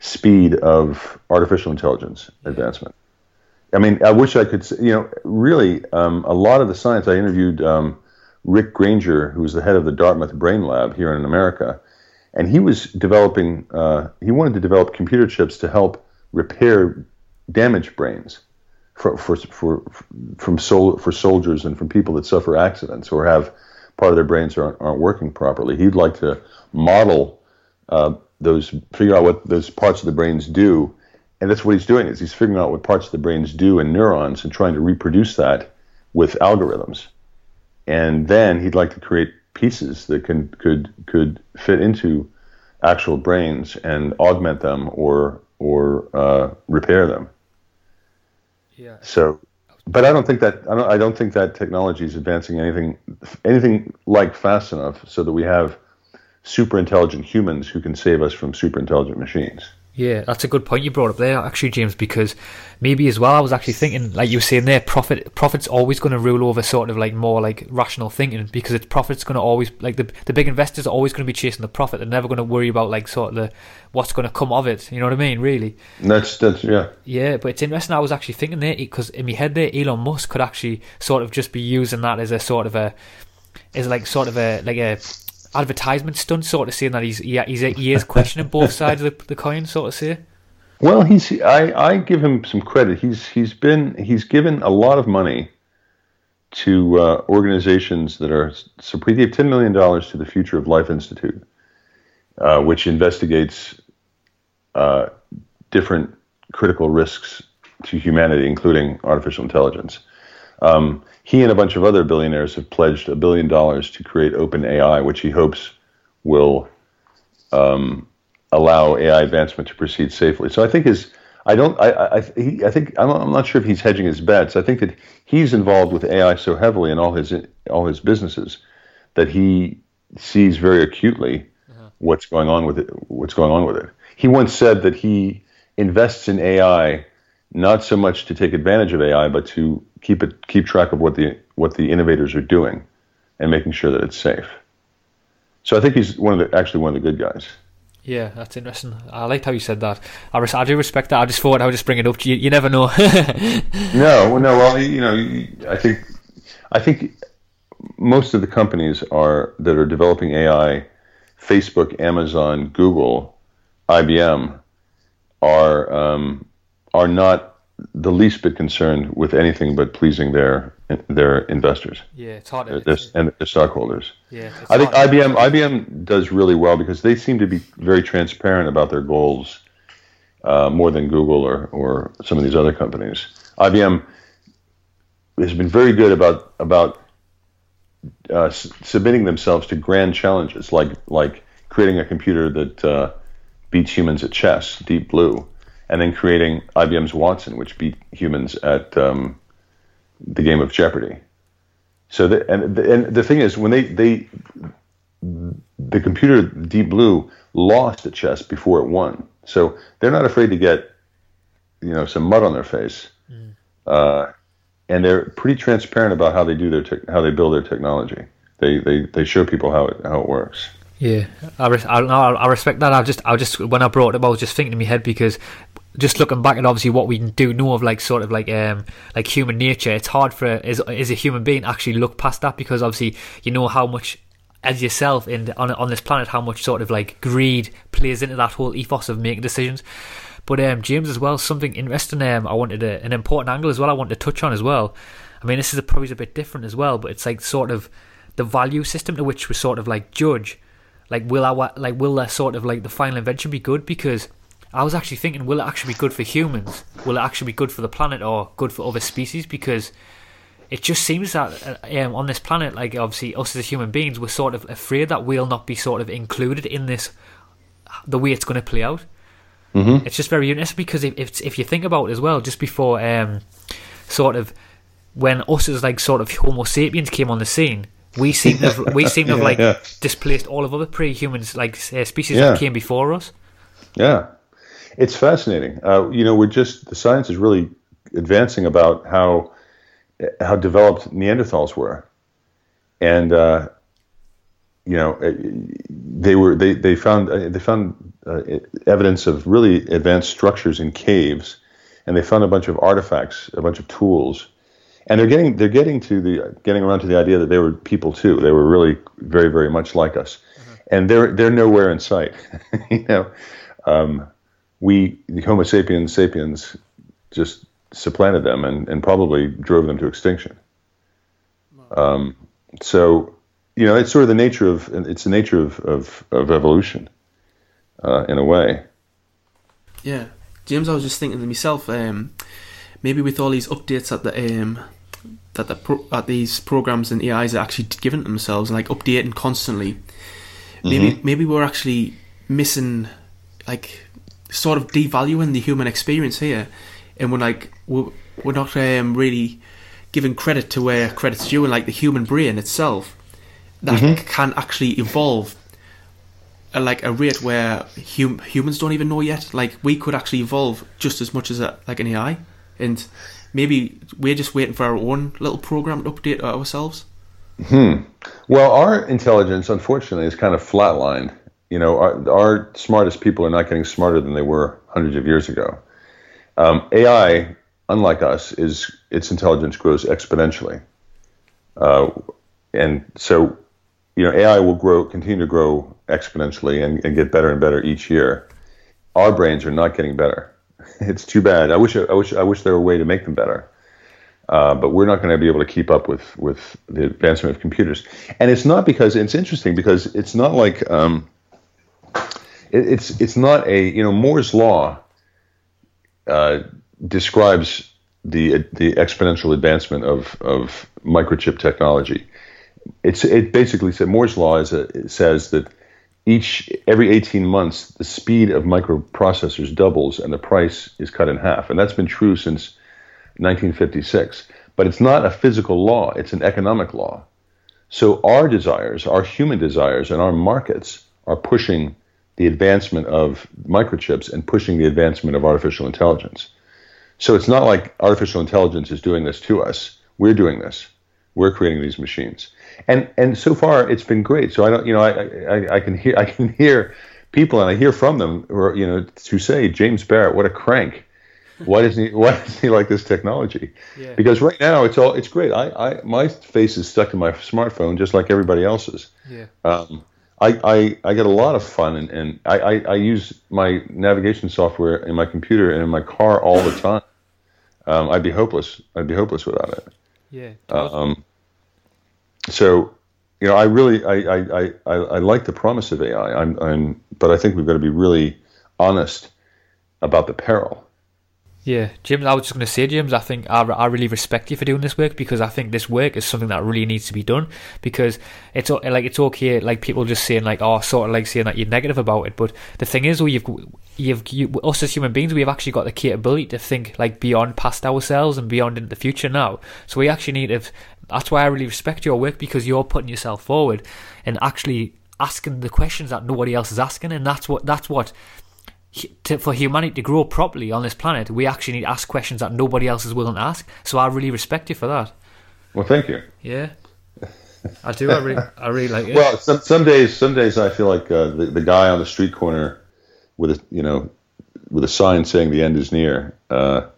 B: speed of artificial intelligence advancement. I mean, I wish I could. You know, really, um, a lot of the science I interviewed. Um, Rick Granger, who was the head of the Dartmouth Brain Lab here in America, and he was developing. Uh, he wanted to develop computer chips to help repair damaged brains for for for from sol- for soldiers and from people that suffer accidents or have part of their brains aren't, aren't working properly. He'd like to model uh, those, figure out what those parts of the brains do, and that's what he's doing. Is he's figuring out what parts of the brains do in neurons and trying to reproduce that with algorithms and then he'd like to create pieces that can could could fit into actual brains and augment them or or uh, repair them. So, but I don't think that I don't I don't think that technology is advancing anything anything like fast enough so that we have super intelligent humans who can save us from super intelligent machines.
A: Yeah, that's a good point you brought up there, actually, James. Because maybe as well, I was actually thinking, like you were saying there, profit profit's always going to rule over sort of like more like rational thinking because it's profit's going to always like the the big investors are always going to be chasing the profit. They're never going to worry about like sort of the what's going to come of it. You know what I mean? Really?
B: That's that's yeah.
A: Yeah, but it's interesting. I was actually thinking there because in my head there, Elon Musk could actually sort of just be using that as a sort of a is like sort of a like a advertisement stunt, sort of saying that he's he, he's he is questioning both *laughs* sides of the, the coin, sort of say.
B: Well, he's I, I give him some credit. He's he's been he's given a lot of money to uh, organizations that are so we gave ten million dollars to the Future of Life Institute, uh, which investigates uh, different critical risks to humanity, including artificial intelligence. Um, he and a bunch of other billionaires have pledged a billion dollars to create OpenAI, which he hopes will um, allow AI advancement to proceed safely. So I think his, I don't, I, I, he, I think I'm, I'm not sure if he's hedging his bets. I think that he's involved with AI so heavily in all his all his businesses that he sees very acutely uh-huh. what's going on with it. What's going on with it? He once said that he invests in AI not so much to take advantage of AI, but to keep it keep track of what the what the innovators are doing, and making sure that it's safe. So I think he's one of the actually one of the good guys.
A: Yeah, that's interesting. I liked how you said that. I, res- I do respect that. I just thought I would just bring it up. You, you never know. *laughs*
B: no, no. Well, you know, I think I think most of the companies are that are developing AI, Facebook, Amazon, Google, IBM, are um, are not the least bit concerned with anything but pleasing their their investors.
A: Yeah, it's hard.
B: Their, and their stockholders.
A: Yeah,
B: I think IBM IBM does really well because they seem to be very transparent about their goals, uh, more than Google or or some of these other companies. IBM has been very good about about uh, submitting themselves to grand challenges, like like creating a computer that uh, beats humans at chess, Deep Blue, and then creating IBM's Watson, which beat humans at um, the game of Jeopardy. So the, and the, and the thing is, when they they the computer Deep Blue lost at chess before it won, so they're not afraid to get you know some mud on their face. Mm. Uh, and they're pretty transparent about how they do their te- how they build their technology. They they, they show people how it how it works.
A: Yeah, I, res- I, I respect that. I just I just when I brought it up, I was just thinking in my head because just looking back at obviously what we do know of like sort of like um like human nature, it's hard for as as a human being actually look past that because obviously you know how much as yourself in on on this planet how much sort of like greed plays into that whole ethos of making decisions. But um, James as well, something interesting. Um, I wanted a, an important angle as well. I wanted to touch on as well. I mean, this is a, probably a bit different as well, but it's like sort of the value system to which we sort of like judge. Like, will our like will that sort of like the final invention be good? Because I was actually thinking, will it actually be good for humans? Will it actually be good for the planet or good for other species? Because it just seems that uh, um, on this planet, like obviously us as human beings, we're sort of afraid that we'll not be sort of included in this, the way it's going to play out.
B: Mm-hmm.
A: It's just very interesting because if, if, if you think about it as well, just before um, sort of when us as like sort of Homo sapiens came on the scene, we seem to have, *laughs* we seem to have yeah, like yeah. displaced all of other pre-humans like uh, species yeah. that came before us.
B: Yeah, it's fascinating. Uh, you know, we're just the science is really advancing about how how developed Neanderthals were, and uh, you know, uh, they were they they found uh, they found uh, evidence of really advanced structures in caves, and they found a bunch of artifacts, a bunch of tools, and they're getting they're getting to the getting around to the idea that they were people too. They were really very very much like us, mm-hmm. and they're they're nowhere in sight. *laughs* you know, um, we the Homo sapiens sapiens just supplanted them and, and probably drove them to extinction. Um, so you know, it's sort of the nature of it's the nature of of, of evolution, uh, in a way.
C: Yeah, James, I was just thinking to myself, um, maybe with all these updates at the um, that the pro- that these programs and AIs are actually giving themselves and like updating constantly, maybe mm-hmm. maybe we're actually missing, like, sort of devaluing the human experience here, and we're like we're, we're not um, really giving credit to where credit's due, and like the human brain itself that mm-hmm. can actually evolve at like a rate where hum- humans don't even know yet. Like we could actually evolve just as much as a, like an AI, and maybe we're just waiting for our own little program to update ourselves.
B: Hmm. Well, our intelligence, unfortunately, is kind of flatlined. You know, our, our smartest people are not getting smarter than they were hundreds of years ago. Um, AI, unlike us, is its intelligence grows exponentially, uh, and so you know, AI will grow, continue to grow exponentially and, and, get better and better each year. Our brains are not getting better. *laughs* It's too bad. I wish, I wish, I wish there were a way to make them better. Uh, but we're not going to be able to keep up with, with the advancement of computers. And it's not because it's interesting because it's not like um, it, it's it's not a you know Moore's law uh, describes the the exponential advancement of of microchip technology it's it basically said Moore's law is a, says that each every 18 months the speed of microprocessors doubles and the price is cut in half, and that's been true since 1956. But it's not a physical law; it's an economic law. So our desires, our human desires, and our markets are pushing the advancement of microchips and pushing the advancement of artificial intelligence. So it's not like artificial intelligence is doing this to us. We're doing this. We're creating these machines, and and so far it's been great. So I don't, you know, I I, I can hear I can hear people and I hear from them, or you know, to say James Barrat, what a crank. Why doesn't he? Why doesn't he like this technology? Yeah. Because right now it's all it's great. I, I my face is stuck in my smartphone just like everybody else's.
A: Yeah.
B: Um, I, I, I get a lot of fun and, and I, I, I, use my navigation software in my computer and in my car all the time. Um, I'd be hopeless. I'd be hopeless without it.
A: Yeah.
B: Um, so, you know, I really I, I, I, I like the promise of AI. I'm, I'm but I think we've got to be really honest about the peril.
A: Yeah, James, I was just going to say, James, I think I, I really respect you for doing this work because I think this work is something that really needs to be done because it's like it's okay, like people just saying like, oh, sort of like saying that you're negative about it, but the thing is, you've you've you, us as human beings, we have actually got the capability to think like beyond past ourselves and beyond into the future now. So we actually need to. That's why I really respect your work because you're putting yourself forward and actually asking the questions that nobody else is asking, and that's what that's what to, for humanity to grow properly on this planet, we actually need to ask questions that nobody else is willing to ask. So I really respect you for that.
B: Well, thank you.
A: Yeah, I do. I really, I really like it.
B: Well, some, some days, some days I feel like uh, the the guy on the street corner with a you know with a sign saying the end is near, uh,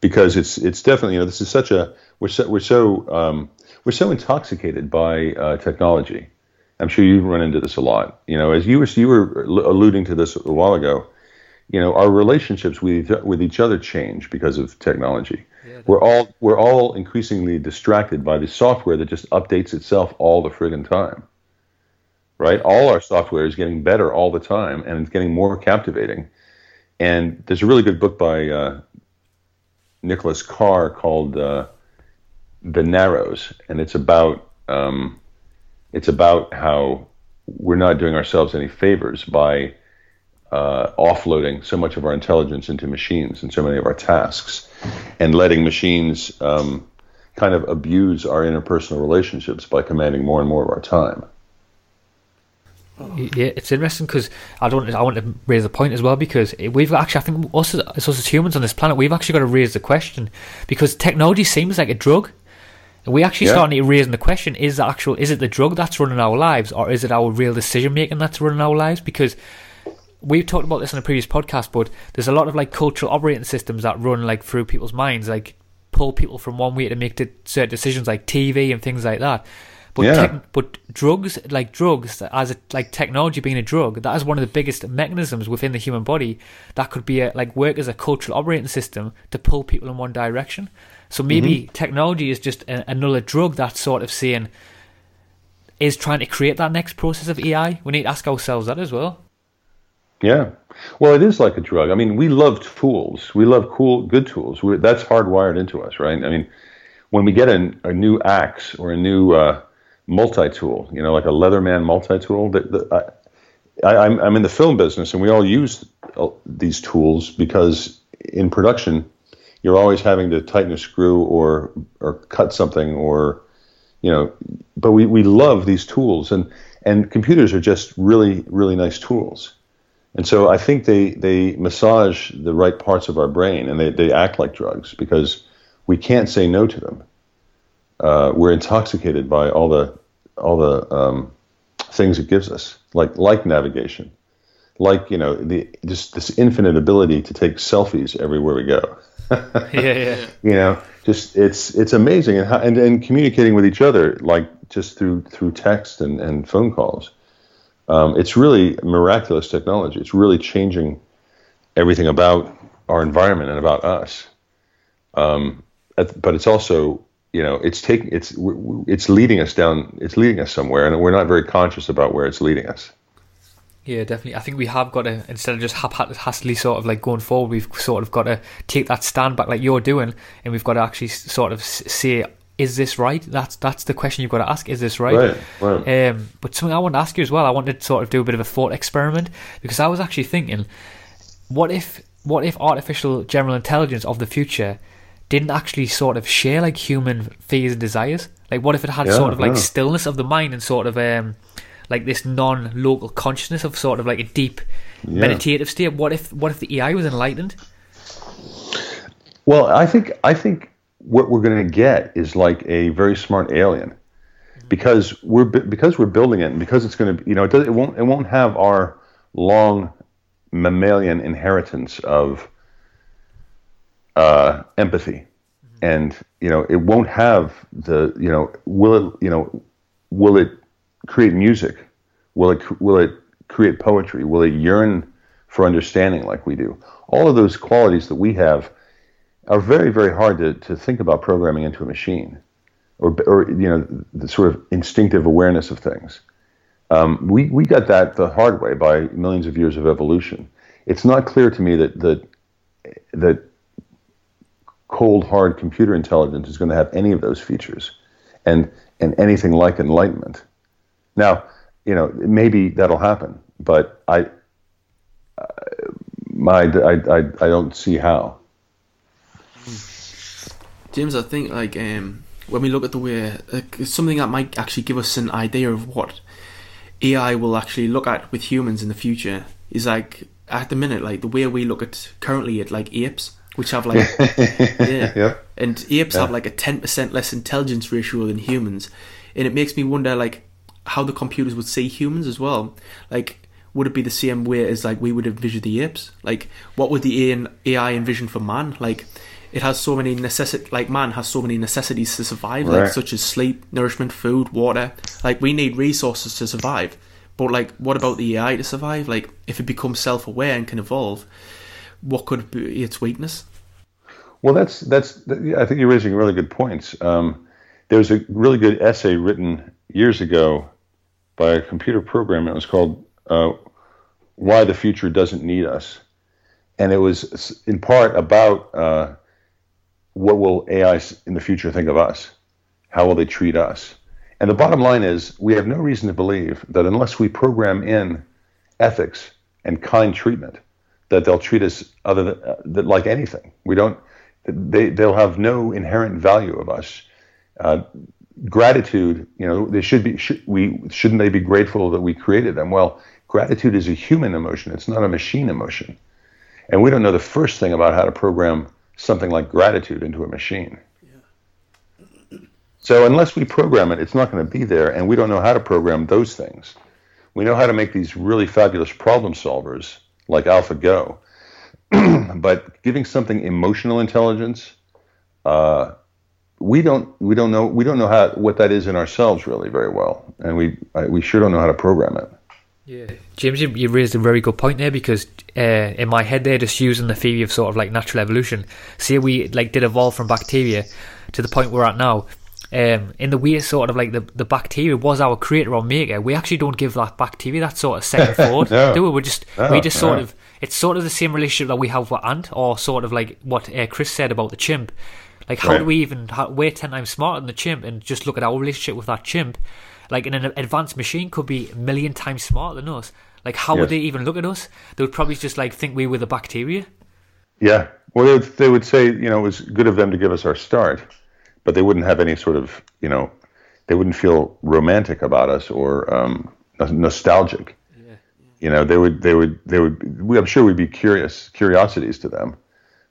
B: because it's it's definitely you know this is such a we're so we're so um, we're so intoxicated by uh, technology I'm sure you've run into this a lot. You know, as you were you were alluding to this a while ago. You know, our relationships with with each other change because of technology. Yeah, we're all we're all increasingly distracted by the software that just updates itself all the friggin' time. Right? All our software is getting better all the time, and it's getting more captivating. And there's a really good book by uh, Nicholas Carr called uh, The Narrows, and it's about um, it's about how we're not doing ourselves any favors by uh, offloading so much of our intelligence into machines and so many of our tasks, and letting machines um, kind of abuse our interpersonal relationships by commanding more and more of our time.
A: Yeah, it's interesting because I don't. I want to raise a point as well because we've actually, I think, us us as humans on this planet, we've actually got to raise the question because technology seems like a drug we actually yeah. starting to raising the question: Is the actual is it the drug that's running our lives, or is it our real decision making that's running our lives? Because we've talked about this in a previous podcast, but there's a lot of like cultural operating systems that run like through people's minds, like pull people from one way to make certain decisions, like TV and things like that. But yeah. Te- but drugs, like drugs, as a, like technology being a drug, that is one of the biggest mechanisms within the human body that could be a, like work as a cultural operating system to pull people in one direction. So maybe mm-hmm. technology is just a, another drug that's sort of saying is trying to create that next process of AI. We need to ask ourselves that as well.
B: Yeah. Well, it is like a drug. I mean, we love tools. We love cool, good tools. We're, that's hardwired into us, right? I mean, when we get a, a new axe or a new uh, multi-tool, you know, like a Leatherman multi-tool, that, I, I'm, I'm in the film business, and we all use uh, these tools because in production, you're always having to tighten a screw or or cut something or you know but we, we love these tools and and computers are just really really nice tools. And so i think they they massage the right parts of our brain and they, they act like drugs because we can't say no to them. Uh, we're intoxicated by all the all the um, things it gives us like like navigation like you know the just this infinite ability to take selfies everywhere we go *laughs*
A: yeah, yeah.
B: You know, just it's it's amazing and how and, and communicating with each other like just through through text and, and phone calls. Um, it's really miraculous technology. It's really changing everything about our environment and about us. Um, but it's also you know it's taking it's it's leading us down it's leading us somewhere and we're not very conscious about where it's leading us
A: yeah, definitely. I think we have got to instead of just haphazardly sort of like going forward, we've sort of got to take that stand back like you're doing, and we've got to actually sort of say, "Is this right?" That's that's the question you've got to ask. Is this right?
B: Right. right.
A: Um, but something I want to ask you as well. I wanted to sort of do a bit of a thought experiment because I was actually thinking, what if what if artificial general intelligence of the future didn't actually sort of share like human fears and desires? Like, what if it had
B: Yeah,
A: sort of like
B: yeah.
A: stillness of the mind and sort of um, like this non-local consciousness of sort of like a deep
B: Yeah.
A: meditative state? What if what if the AI was enlightened?
B: Well, I think I think what we're going to get is like a very smart alien, because we're because we're building it, and because it's going to you know it, does, it won't it won't have our long mammalian inheritance of uh, empathy, and you know it won't have the you know will it you know will it create music, will it will it create poetry, will it yearn for understanding like we do? All of those qualities that we have are very, very hard to, to think about programming into a machine, or, or you know, the sort of instinctive awareness of things. Um, we we got that the hard way by millions of years of evolution. It's not clear to me that that that cold, hard computer intelligence is going to have any of those features, and and anything like enlightenment. Now, you know, maybe that'll happen, but I. uh, My, I, I, I don't see how.
C: James, I think like um, when we look at the way like, something that might actually give us an idea of what AI will actually look at with humans in the future is like at the minute like the way we look at currently at like apes, which have like *laughs* yeah,
B: Yeah.
C: and apes have like a ten percent less intelligence ratio than humans, and it makes me wonder like how the computers would see humans as well, like. Would it be the same way as like we would envision the apes? Like, what would the AI envision for man? Like, it has so many necessit like man has so many necessities to survive, like such as sleep, nourishment, food, water. Like we need resources to survive. But like, what about the AI to survive? Like, if it becomes self-aware and can evolve, what could be its weakness?
B: Well, that's that's. I think you're raising really good points. Um, there was a really good essay written years ago by a computer program. It was called uh, "Why the Future Doesn't Need Us," and it was in part about uh, what will AI in the future think of us? How will they treat us? And the bottom line is, we have no reason to believe that unless we program in ethics and kind treatment, that they'll treat us other than, uh, that like anything. We don't. They they'll have no inherent value of us. Uh, gratitude, you know, they should be. Should, we shouldn't they be grateful that we created them? Well, gratitude is a human emotion. It's not a machine emotion, and we don't know the first thing about how to program something like gratitude into a machine. So unless we program it, it's not going to be there, and we don't know how to program those things. We know how to make these really fabulous problem solvers like AlphaGo, *clears throat* but giving something emotional intelligence, uh, we don't we don't know we don't know how what that is in ourselves really very well, and we I, we sure don't know how to program it.
A: Yeah, James, you, you raised a very good point there because uh, in my head, they're just using the theory of sort of like natural evolution. Say we like did evolve from bacteria to the point we're at now. Um, in the way it's sort of like the, the bacteria was our creator or maker, we actually don't give that bacteria that sort of second thought, *laughs*
B: No.
A: do we? We just
B: No,
A: we just sort
B: no.
A: of it's sort of the same relationship that we have with ant, or sort of like what uh, Chris said about the chimp. Like, how
B: Right.
A: do we even? How, we're ten times smarter than the chimp, and just look at our relationship with that chimp. Like, in an advanced machine could be a million times smarter than us. Like, how would they even look at us? They would probably just like think we were the bacteria.
B: Yeah. Well, they would, they would say, you know, it was good of them to give us our start, but they wouldn't have any sort of, you know, they wouldn't feel romantic about us or um, nos- nostalgic. You know, they would, they would, they would. We, I'm sure we'd be curious, curiosities to them.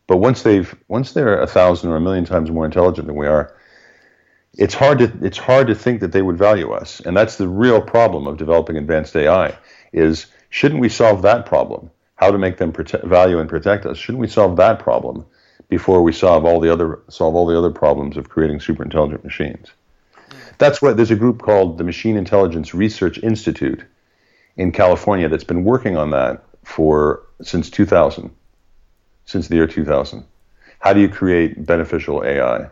B: But once they've, once they're a thousand or a million times more intelligent than we are, it's hard to, it's hard to think that they would value us. And that's the real problem of developing advanced AI. Is shouldn't we solve that problem? How to make them value and protect us? Shouldn't we solve that problem before we solve all the other solve all the other problems of creating super intelligent machines? That's what there's a group called the Machine Intelligence Research Institute in California that's been working on that for since 2000, since the year 2000. How do you create beneficial AI?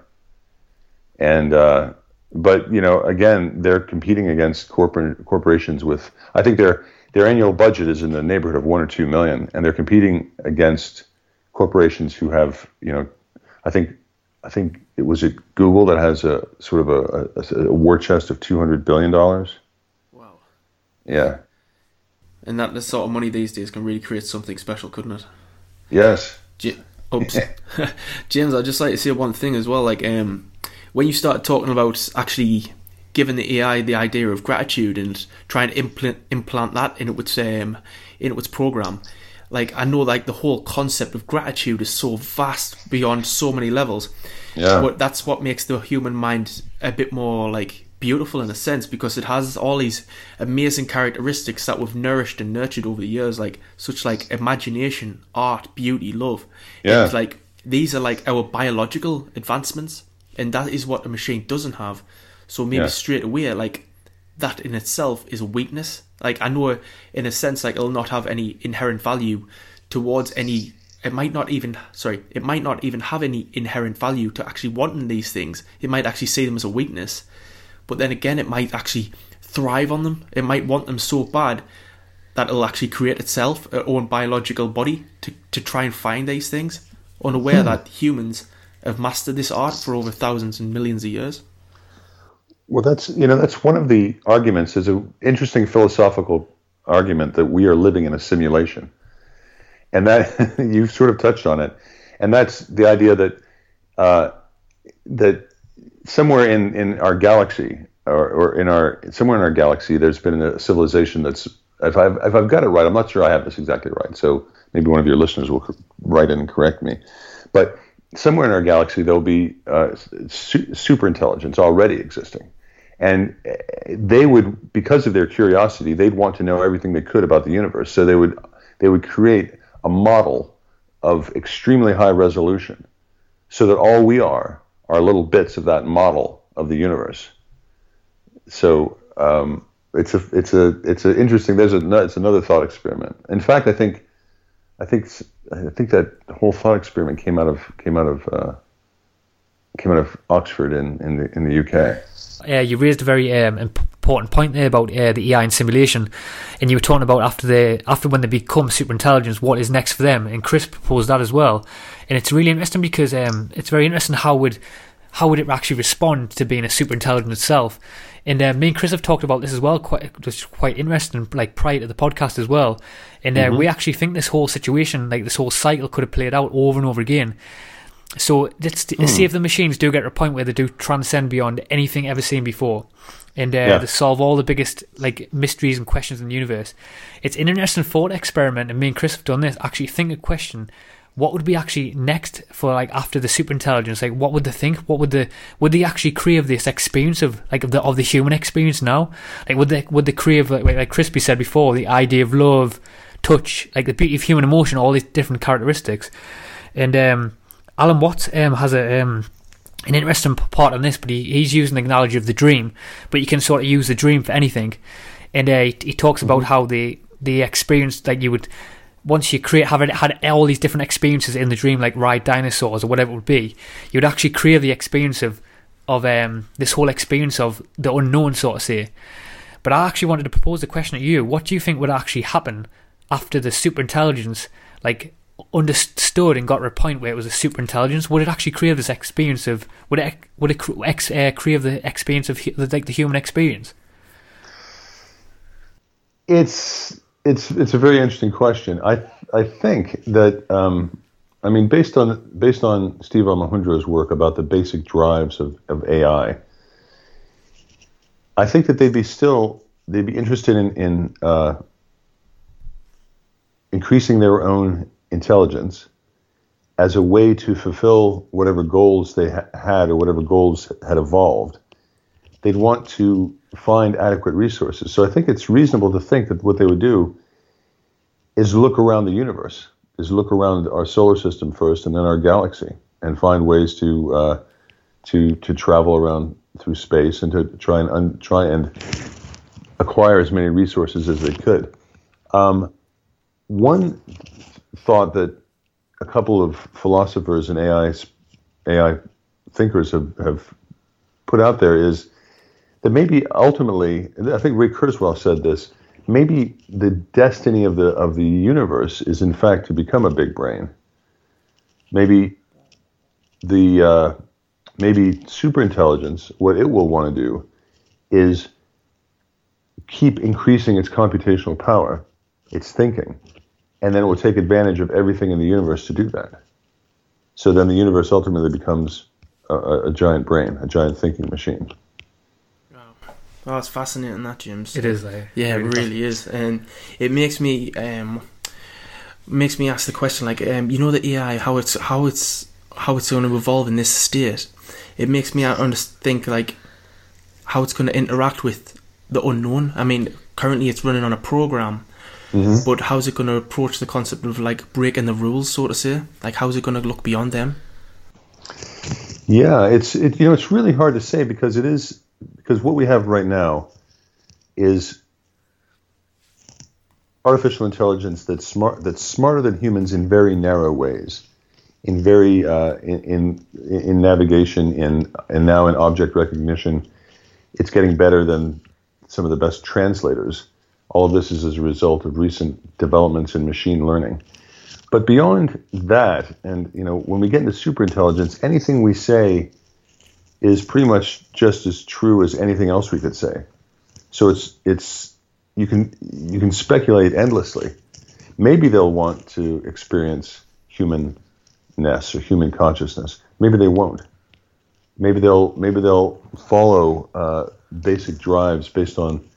B: And uh, but you know, again, they're competing against corporate corporations with. I think their their annual budget is in the neighborhood of one or two million, and they're competing against corporations who have, you know, I think I think it was at Google that has a sort of a, a, a war chest of two hundred billion dollars.
C: Wow.
B: Yeah.
C: And that the sort of money these days can really create something special, couldn't it?
B: Yes.
C: J- Oops. *laughs* James, I'd just like to say one thing as well. Like, um, when you start talking about actually giving the AI the idea of gratitude and trying to implant implant that in its um, in its program, like I know like the whole concept of gratitude is so vast beyond so many levels.
B: Yeah.
C: But that's what makes the human mind a bit more like beautiful in a sense because it has all these amazing characteristics that we've nourished and nurtured over the years, like such like imagination, art, beauty, love.
B: Yeah.
C: It's like these are like our biological advancements, and that is what a machine doesn't have. So maybe
B: Yeah.
C: straight away, like that in itself is a weakness. Like I know, in a sense, like it'll not have any inherent value towards any. It might not even sorry. It might not even have any inherent value to actually wanting these things. It might actually see them as a weakness, but then again, it might actually thrive on them. It might want them so bad that it'll actually create itself its own biological body to to try and find these things, unaware that humans have mastered this art for over thousands and millions of years.
B: Well, that's you know that's one of the arguments. Is an interesting philosophical argument that we are living in a simulation, and that *laughs* you've sort of touched on it, and that's the idea that uh, that somewhere in in our galaxy or, or in our somewhere in our galaxy, there's been a civilization that's if I've if I've got it right, I'm not sure I have this exactly right. So maybe one of your listeners will write in and correct me, but somewhere in our galaxy there'll be uh, su- super intelligence already existing and uh, they would because of their curiosity they'd want to know everything they could about the universe so they would they would create a model of extremely high resolution so that all we are are little bits of that model of the universe. So um, it's a it's a it's an interesting there's a it's another thought experiment. In fact i think i think i think that whole thought experiment came out of came out of uh, came out of oxford in in the in the uk
A: Yeah, you raised a very um, important point there about uh, the AI and simulation, and you were talking about after they after when they become super intelligence, what is next for them? And Chris proposed that as well, and it's really interesting because um, it's very interesting how would how would it actually respond to being a super intelligence itself? And uh, me and Chris have talked about this as well, quite just quite interesting, like prior to the podcast as well. And uh,
B: Mhm.
A: we actually think this whole situation, like this whole cycle, could have played out over and over again. So let's, let's see if the machines do get to a point where they do transcend beyond anything ever seen before, and uh,
B: Yeah.
A: they solve all the biggest like mysteries and questions in the universe. It's an interesting thought experiment, and me and Chris have done this. Actually, think a question: What would be actually next for like after the super intelligence? Like, what would they think? What would they would they actually crave this experience of like of the of the human experience now? Like, would they would they crave like like Crispy said before the idea of love, touch, like the beauty of human emotion, all these different characteristics, and um. Alan Watts um, has a um, an interesting part on this, but he, he's using the analogy of the dream, but you can sort of use the dream for anything. And uh, he, he talks about how the the experience that you would once you create have it, had all these different experiences in the dream, like ride dinosaurs or whatever it would be, you would actually create the experience of of um, this whole experience of the unknown, sort of say. But I actually wanted to propose a question to you. What do you think would actually happen after the super intelligence, like understood and got to a point where it was a super intelligence? Would it actually crave this experience of would it would it ex, uh, crave the experience of like the human experience?
B: It's it's it's a very interesting question. I I think that um, I mean based on based on Steve Omohundro's work about the basic drives of, of AI, I think that they'd be still they'd be interested in in uh, increasing their own intelligence as a way to fulfill whatever goals they ha- had or whatever goals had evolved. They'd want to find adequate resources. So I think it's reasonable to think that what they would do is look around the universe, is look around our solar system first and then our galaxy, and find ways to uh, to to travel around through space and to try and un- try and acquire as many resources as they could. Um, one thought that a couple of philosophers and AI AI thinkers have, have put out there is that maybe ultimately, I think Ray Kurzweil said this. Maybe the destiny of the of the universe is in fact to become a big brain. Maybe the uh, maybe superintelligence, what it will want to do, is keep increasing its computational power, its thinking, and then it will take advantage of everything in the universe to do that. So then the universe ultimately becomes a, a giant brain, a giant thinking machine.
C: Oh, it's fascinating that, James.
A: It is, like,
C: Yeah, it really is, and it makes me um, makes me ask the question like, um, you know, the AI, how it's how it's how it's going to evolve in this state. It makes me under- think like how it's going to interact with the unknown. I mean, currently it's running on a program, but how's it going to approach the concept of like breaking the rules, so to say? Like, how's it going to look beyond them?
B: Yeah, it's it, you know it's really hard to say because it is because what we have right now is artificial intelligence that's smart that's smarter than humans in very narrow ways, in very uh, in, in in navigation, in and now in object recognition. It's getting better than some of the best translators. All this is as a result of recent developments in machine learning. But beyond that, and you know, when we get into superintelligence, anything we say is pretty much just as true as anything else we could say. So it's it's you can you can speculate endlessly. Maybe they'll want to experience humanness or human consciousness. Maybe they won't. Maybe they'll maybe they'll follow uh, basic drives based on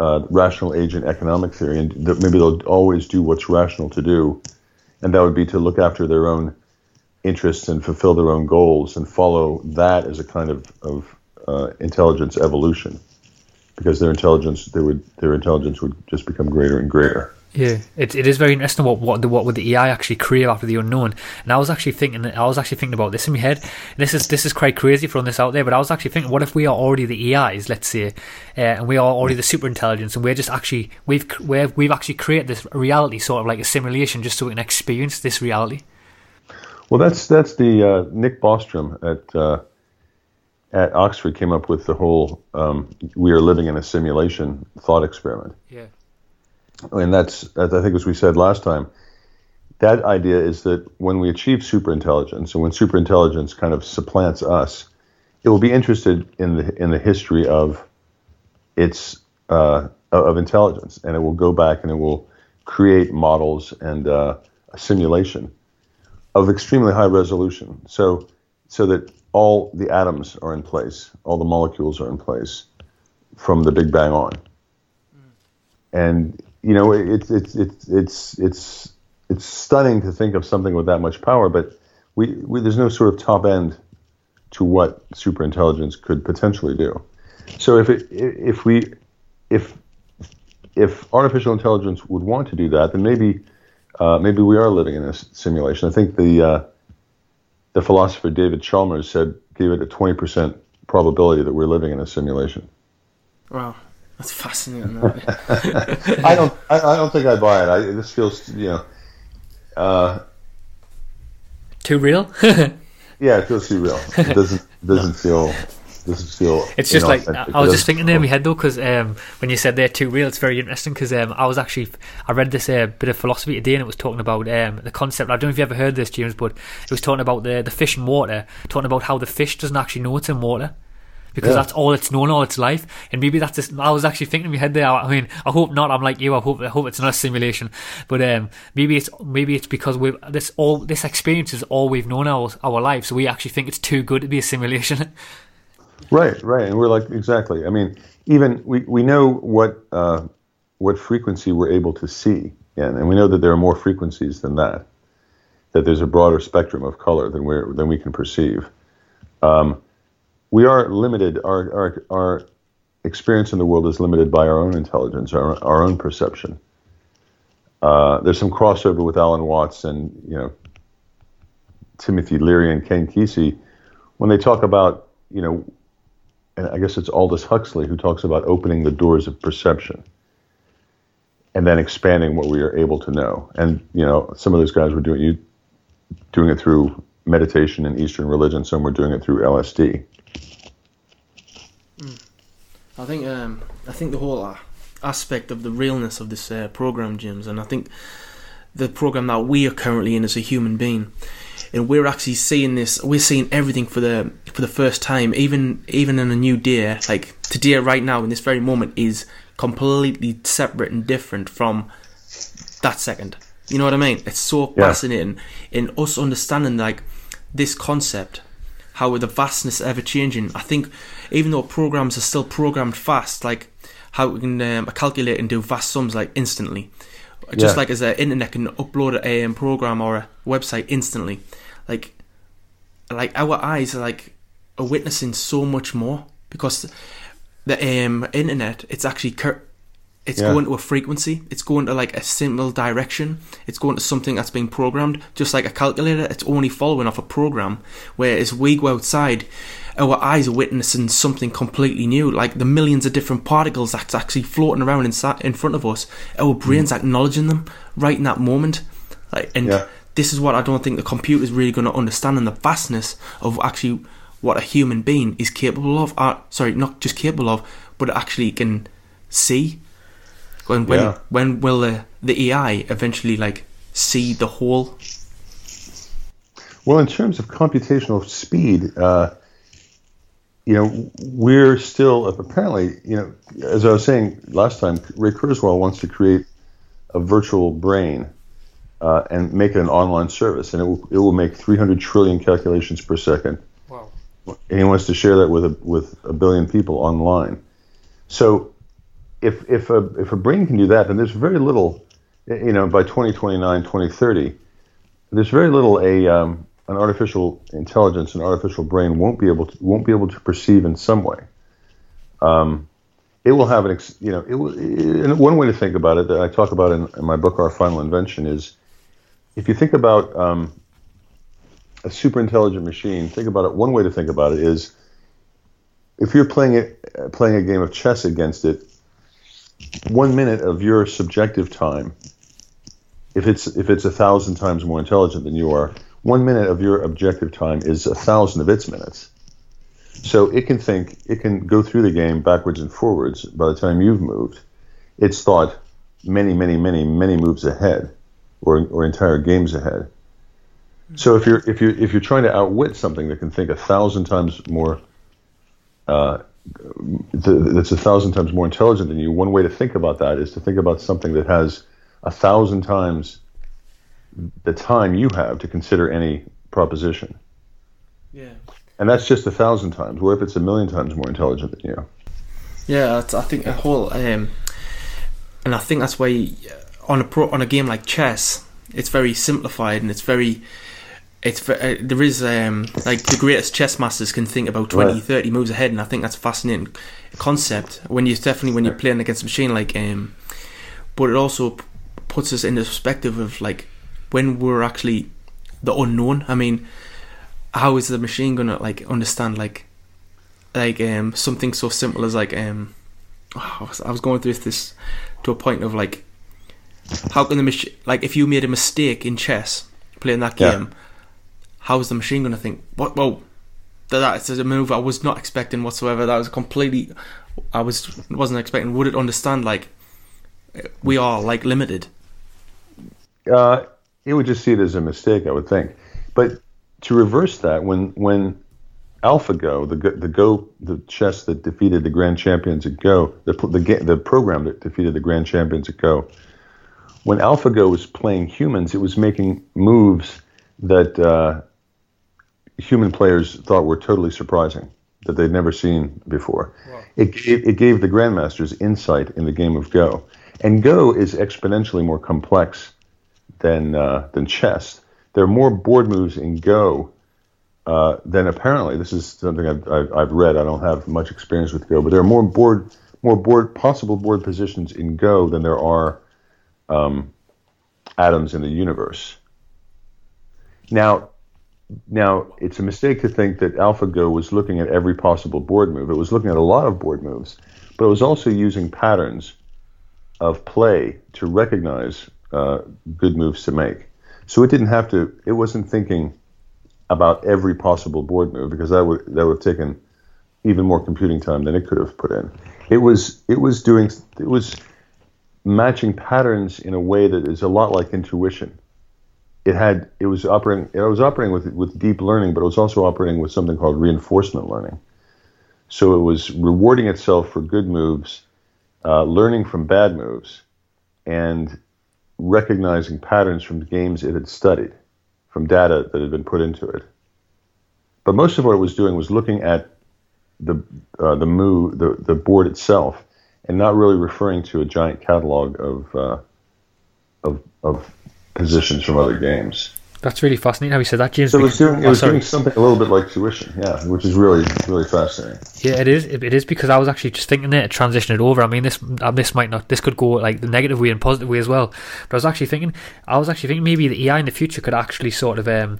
B: uh, rational agent economic theory, and that maybe they'll always do what's rational to do, and that would be to look after their own interests and fulfill their own goals and follow that as a kind of, of uh, intelligence evolution because their intelligence they would their intelligence would just become greater and greater
A: Yeah, it, it is very interesting what what the what would the AI actually create after the unknown. And I was actually thinking I was actually thinking about this in my head. This is this is quite crazy throwing this out there, but I was actually thinking, what if we are already the AIs, let's say, uh, and we are already the super intelligence, and we're just actually we've we're, we've actually created this reality, sort of like a simulation, just so we can experience this reality.
B: well that's that's the uh, nick bostrom at uh, at oxford came up with the whole um, we are living in a simulation thought experiment
A: Yeah.
B: And that's as I think as we said last time, that idea is that when we achieve superintelligence, and when superintelligence kind of supplants us, it will be interested in the in the history of its uh, of intelligence, and it will go back and it will create models and uh, a simulation of extremely high resolution, so so that all the atoms are in place, all the molecules are in place from the Big Bang on. And you know it's it's it's it's it's it's stunning to think of something with that much power, but we, we there's no sort of top end to what superintelligence could potentially do. So if it if we if if artificial intelligence would want to do that, then maybe uh, maybe we are living in a simulation. I think the uh, the philosopher David Chalmers said gave it a twenty percent probability that we're living in a simulation.
C: Wow, that's fascinating. that. *laughs*
B: I don't. I, I don't think I buy it. I, this feels, you know, uh,
A: Too real? *laughs*
B: yeah, it feels too real. It doesn't doesn't feel doesn't feel.
A: It's just like
B: inauthentic.
A: I was just thinking there in my head though, because um, when you said they're too real, it's very interesting. Because um, I was actually I read this uh, bit of philosophy today, and it was talking about um, the concept. I don't know if you ever heard this, James, but it was talking about the the fish in water, talking about how the fish doesn't actually know it's in water. Because
B: Yeah.
A: that's all it's known all its life, and maybe that's just. I was actually thinking in my head there. I mean, I hope not. I'm like you. I hope. I hope it's not a simulation, but um, maybe it's maybe it's because we this all this experience is all we've known our our life, so we actually think it's too good to be a simulation. *laughs*
B: Right, right, and we're like exactly. I mean, even we, we know what uh, what frequency we're able to see in, and we know that there are more frequencies than that. That there's a broader spectrum of color than we than we can perceive. Um, we are limited. Our, our our experience in the world is limited by our own intelligence, our our own perception. Uh, there's some crossover with Alan Watts and you know Timothy Leary and Ken Kesey when they talk about you know and I guess it's Aldous Huxley who talks about opening the doors of perception and then expanding what we are able to know. And you know, some of those guys were doing you doing it through meditation and Eastern religion. Some were doing it through LSD.
C: I think um, I think the whole uh, aspect of the realness of this uh, program, James, and I think the program that we are currently in as a human being, and we're actually seeing this. We're seeing everything for the for the first time, even even in a new day. Like today, right now, in this very moment, is completely separate and different from that second. You know what I mean? It's so
B: Yeah.
C: fascinating in us understanding like this concept how the vastness ever changing. I think even though programs are still programmed fast, like how we can um, a calculator can do vast sums like instantly, just
B: Yeah.
C: like as the internet can upload a um, program or a website instantly, like like our eyes are like are witnessing so much more because the um, internet it's actually cur- it's
B: Yeah.
C: going to a frequency it's going to like a simple direction it's going to something that's been programmed just like a calculator it's only following off a program whereas we go outside our eyes are witnessing something completely new like the millions of different particles that's actually floating around inside in front of us our brains acknowledging them right in that moment like and
B: Yeah.
C: this is what I don't think the computer is really going to understand and the vastness of actually what a human being is capable of. Uh, sorry, not just capable of, but actually can see. When when
B: Yeah.
C: when will the the AI eventually like see the whole?
B: Well, in terms of computational speed, uh, you know, we're still apparently, you know, as I was saying last time, Ray Kurzweil wants to create a virtual brain uh, and make it an online service, and it will, it will make 300 trillion calculations per second.
C: Wow.
B: and he wants to share that with a with a billion people online. So, if if a if a brain can do that, then there's very little, you know, by 2029, 2030, there's very little a um, an artificial intelligence, an artificial brain won't be able to won't be able to perceive in some way. Um, it will have an, ex, you know, it will. And one way to think about it that I talk about in, in my book, Our Final Invention, is if you think about um, a super intelligent machine, think about it. One way to think about it is if you're playing it, uh, playing a game of chess against it, one minute of your subjective time, if it's if it's a thousand times more intelligent than you are, one minute of your objective time is a thousand of its minutes. So it can think, it can go through the game backwards and forwards. By the time you've moved, it's thought many, many, many, many moves ahead, or or entire games ahead. So if you're if you if you're trying to outwit something that can think a thousand times more, uh, that's a thousand times more intelligent than you, one way to think about that is to think about something that has a thousand times the time you have to consider any proposition,
C: Yeah.
B: and that's just a thousand times. What if it's a million times more intelligent than you?
C: Yeah, that's- I think a whole, um, and I think that's why uh, on a pro on a game like chess, it's very simplified and it's very, it's uh, there is um like the greatest chess masters can think about 20,
B: Right.
C: 30 moves ahead, and I think that's a fascinating concept when you definitely when you're playing against a machine like um, but it also p- puts us in the perspective of like when we're actually the unknown. I mean, how is the machine gonna like understand like like um something so simple as like um oh, I was- I was going through this to a point of like how can the machine like if you made a mistake in chess playing that
B: Yeah.
C: How is the machine going to think? What whoa that- that's a move I was not expecting whatsoever. That was completely I was wasn't expecting. Would it understand like we are like limited?
B: Uh, it would just see it as a mistake, I would think. But to reverse that, when when AlphaGo, the the Go, the chess that defeated the grand champions at Go, the the the program that defeated the grand champions at Go, when AlphaGo was playing humans, it was making moves that uh, human players thought were totally surprising, that they'd never seen before. It, gave, it gave the grandmasters insight in the game of Go, and Go is exponentially more complex than uh, than chess. There are more board moves in Go uh, than apparently. This is something I've, I've, I've read. I don't have much experience with Go, but there are more board more board possible board positions in Go than there are um, atoms in the universe. Now, now it's a mistake to think that AlphaGo was looking at every possible board move. It was looking at a lot of board moves, but it was also using patterns of play to recognize uh, good moves to make. So it didn't have to. It wasn't thinking about every possible board move because that would that would have taken even more computing time than it could have put in. It was it was doing it was matching patterns in a way that is a lot like intuition. It had it was operating it was operating with with deep learning, but it was also operating with something called reinforcement learning. So it was rewarding itself for good moves, uh, learning from bad moves, and recognizing patterns from games it had studied, from data that had been put into it. But most of what it was doing was looking at the uh, the Mu the the board itself, and not really referring to a giant catalog of uh, of of positions from other games.
A: That's really fascinating how you said that, James.
B: So it was doing, it was oh, doing something a little bit like tuition, yeah, which is really, really fascinating.
A: Yeah, it is. It is because I was actually just thinking there to transition it over. I mean, this uh, this might not, this could go like the negative way and positive way as well. But I was actually thinking, I was actually thinking maybe the AI in the future could actually sort of, um,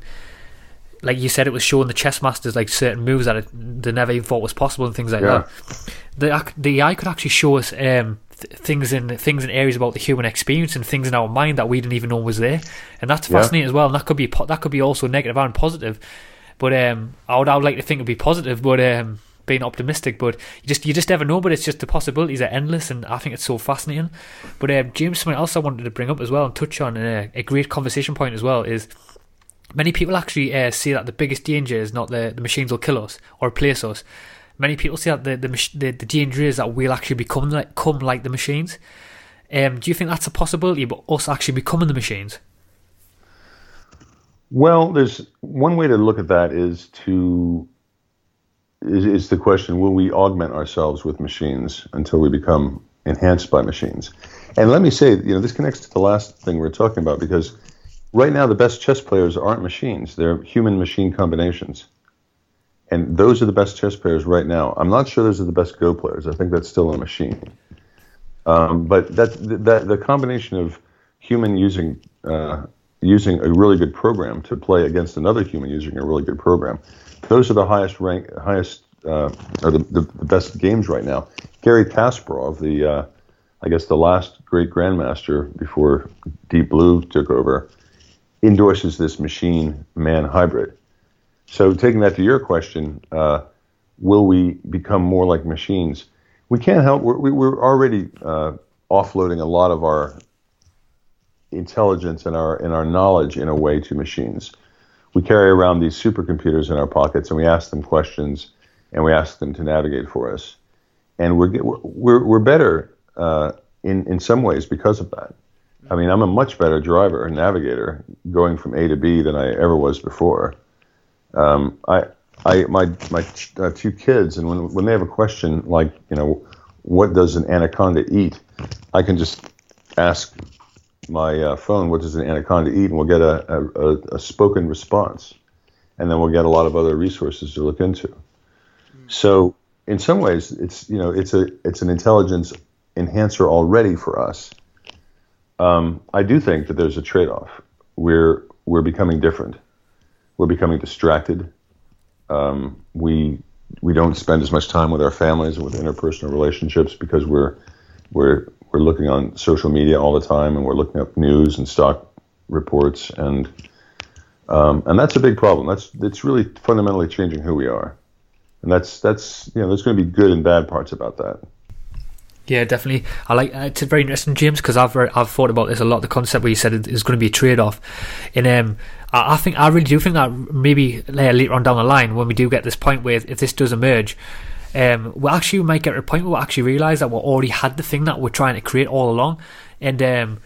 A: like you said, it was showing the chess masters like certain moves that it, they never even thought was possible and things like yeah. that. The the AI could actually show us um, things in things in areas about the human experience and things in our mind that we didn't even know was there, and that's fascinating yeah. as well. And that could be that could be also negative and positive. But um, I would I would like to think it'd be positive, but um, being optimistic. But you just you just never know. But it's just the possibilities are endless, and I think it's so fascinating. But um, James, something else I wanted to bring up as well and touch on uh, a great conversation point as well is many people actually uh, say that the biggest danger is not the, the machines will kill us or replace us, many people say that the the, the, the danger is that we'll actually become like come like the machines. Um, do you think that's a possibility, but us actually becoming the machines?
B: Well, there's one way to look at that is to is, is the question: Will we augment ourselves with machines until we become enhanced by machines? And let me say, you know, this connects to the last thing we are talking about because right now the best chess players aren't machines; they're human-machine combinations and those are the best chess players right now. I'm not sure those are the best Go players. I think that's still a machine. Um, but that, that the combination of human using uh, using a really good program to play against another human using a really good program, those are the highest rank, highest uh, or the, the, the, best games right now. Garry Kasparov, the uh, I guess the last great grandmaster before Deep Blue took over, endorses this machine man hybrid. So, taking that to your question, uh, will we become more like machines? We can't help. We're, we're already uh, offloading a lot of our intelligence and our and our knowledge in a way to machines. We carry around these supercomputers in our pockets, and we ask them questions, and we ask them to navigate for us. And we're we're we're better uh, in in some ways because of that. I mean, I'm a much better driver and navigator going from A to B than I ever was before. Um, I, I, my, my uh, two kids, and when, when they have a question like, you know, what does an anaconda eat? I can just ask my uh, phone, what does an anaconda eat? And we'll get a, a, a, spoken response. And then we'll get a lot of other resources to look into. So in some ways, it's, you know, it's a, it's an intelligence enhancer already for us. Um, I do think that there's a trade-off. We're, we're becoming different we're becoming distracted. Um, we we don't spend as much time with our families and with interpersonal relationships because we're we're we're looking on social media all the time and we're looking up news and stock reports and um, and that's a big problem. That's it's really fundamentally changing who we are, and that's that's you know there's going to be good and bad parts about that.
A: Yeah, definitely. I like uh, it's very interesting, James, because I've I've thought about this a lot. The concept where you said it's going to be a trade off, and um, I, I, think I really do think that maybe later on down the line, when we do get this point where if this does emerge, um, we actually might get to a point where we actually realise that we already had the thing that we're trying to create all along, and um,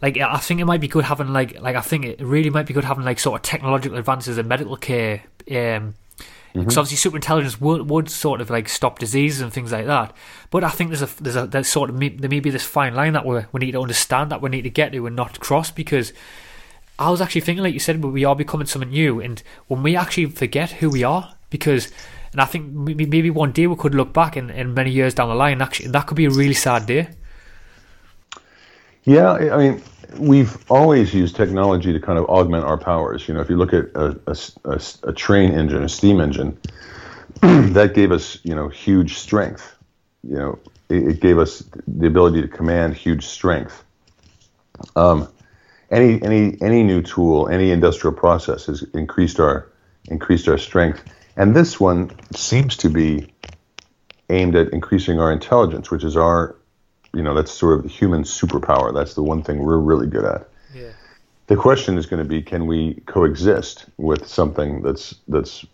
A: like I think it might be good having like like I think it really might be good having like sort of technological advances in medical care. Um, because mm-hmm. obviously super intelligence would, would sort of like stop diseases and things like that. But I think there's a there's a there's sort of there may be this fine line that we we need to understand that we need to get to and not cross because I was actually thinking like you said we are becoming something new and when we actually forget who we are because and I think maybe one day we could look back and, and many years down the line actually that could be a really sad day.
B: Yeah, I mean, we've always used technology to kind of augment our powers. You know, if you look at a, a, a, a train engine, a steam engine, *clears throat* that gave us, you know, huge strength. You know, it, it gave us the ability to command huge strength. Um, any any any new tool, any industrial process has increased our increased our strength, and this one seems to be aimed at increasing our intelligence, which is our you know that's sort of the human superpower. That's the one thing we're really good at. Yeah. The question is going to be, can we coexist with something that's that's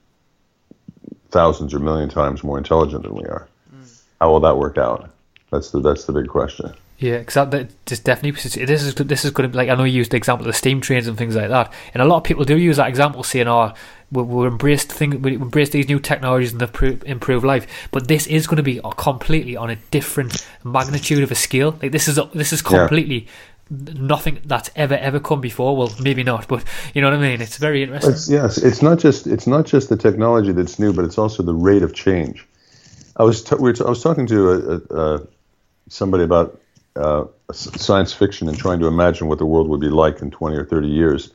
B: thousands or million times more intelligent than we are? Mm. How will that work out? That's the that's the big question.
A: Yeah, because that, that just definitely this is this is going to like I know you used the example of the steam trains and things like that, and a lot of people do use that example, saying, "Oh, we we embrace thing we embrace these new technologies and they improve life." But this is going to be completely on a different magnitude of a scale. Like this is a, this is completely yeah. nothing that's ever ever come before. Well, maybe not, but you know what I mean. It's very interesting.
B: It's, yes, it's not just it's not just the technology that's new, but it's also the rate of change. I was t- we t- I was talking to a, a, a somebody about uh, science fiction and trying to imagine what the world would be like in 20 or 30 years.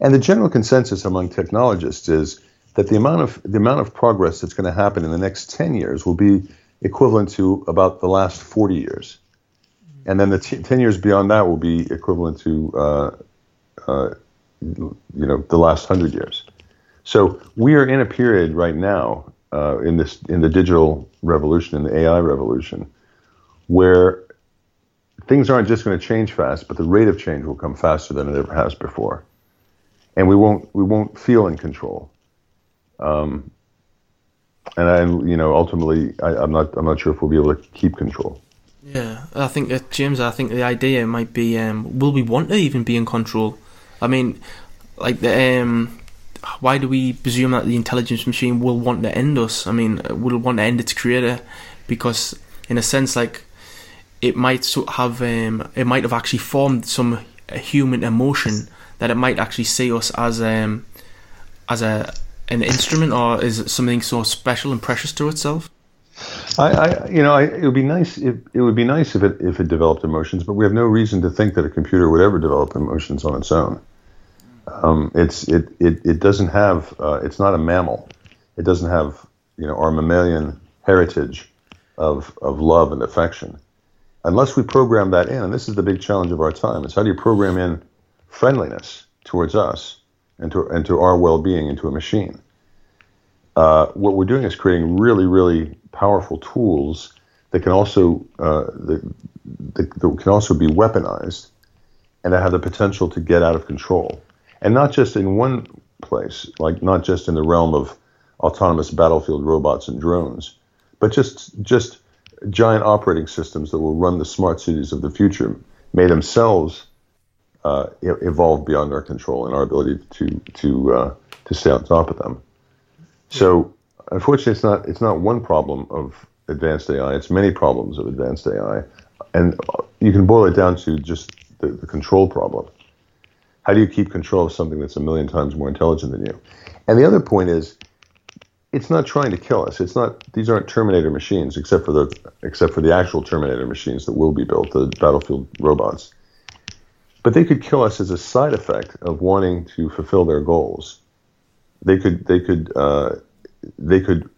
B: And the general consensus among technologists is that the amount of the amount of progress that's going to happen in the next 10 years will be equivalent to about the last 40 years, and then the t- 10 years beyond that will be equivalent to uh, uh, you know the last 100 years. So we are in a period right now uh, in this in the digital revolution, in the AI revolution, where things aren't just going to change fast, but the rate of change will come faster than it ever has before, and we won't we won't feel in control. Um, and I, you know, ultimately, I, am not I'm not sure if we'll be able to keep control.
C: Yeah, I think uh, James. I think the idea might be, um, will we want to even be in control? I mean, like the um, why do we presume that the intelligence machine will want to end us? I mean, will want to end its creator because, in a sense, like it might have um, it might have actually formed some human emotion that it might actually see us as um, as a an instrument or is something so special and precious to itself?
B: I, I you know, I, it would be nice. If, it would be nice if it if it developed emotions, but we have no reason to think that a computer would ever develop emotions on its own. Um, it's it, it it doesn't have. Uh, it's not a mammal. It doesn't have you know our mammalian heritage of of love and affection unless we program that in, and this is the big challenge of our time, is how do you program in friendliness towards us and to, and to our well-being into a machine? Uh, what we're doing is creating really, really powerful tools that can also uh, that, that, that can also be weaponized and that have the potential to get out of control, and not just in one place, like not just in the realm of autonomous battlefield robots and drones, but just just giant operating systems that will run the smart cities of the future may themselves uh, evolve beyond our control and our ability to to uh, to stay on top of them. So, unfortunately, it's not it's not one problem of advanced AI. It's many problems of advanced AI, and you can boil it down to just the, the control problem. How do you keep control of something that's a million times more intelligent than you? And the other point is it's not trying to kill us. It's not. These aren't Terminator machines, except for the except for the actual Terminator machines that will be built, the battlefield robots. But they could kill us as a side effect of wanting to fulfill their goals. They could. They could. Uh, they could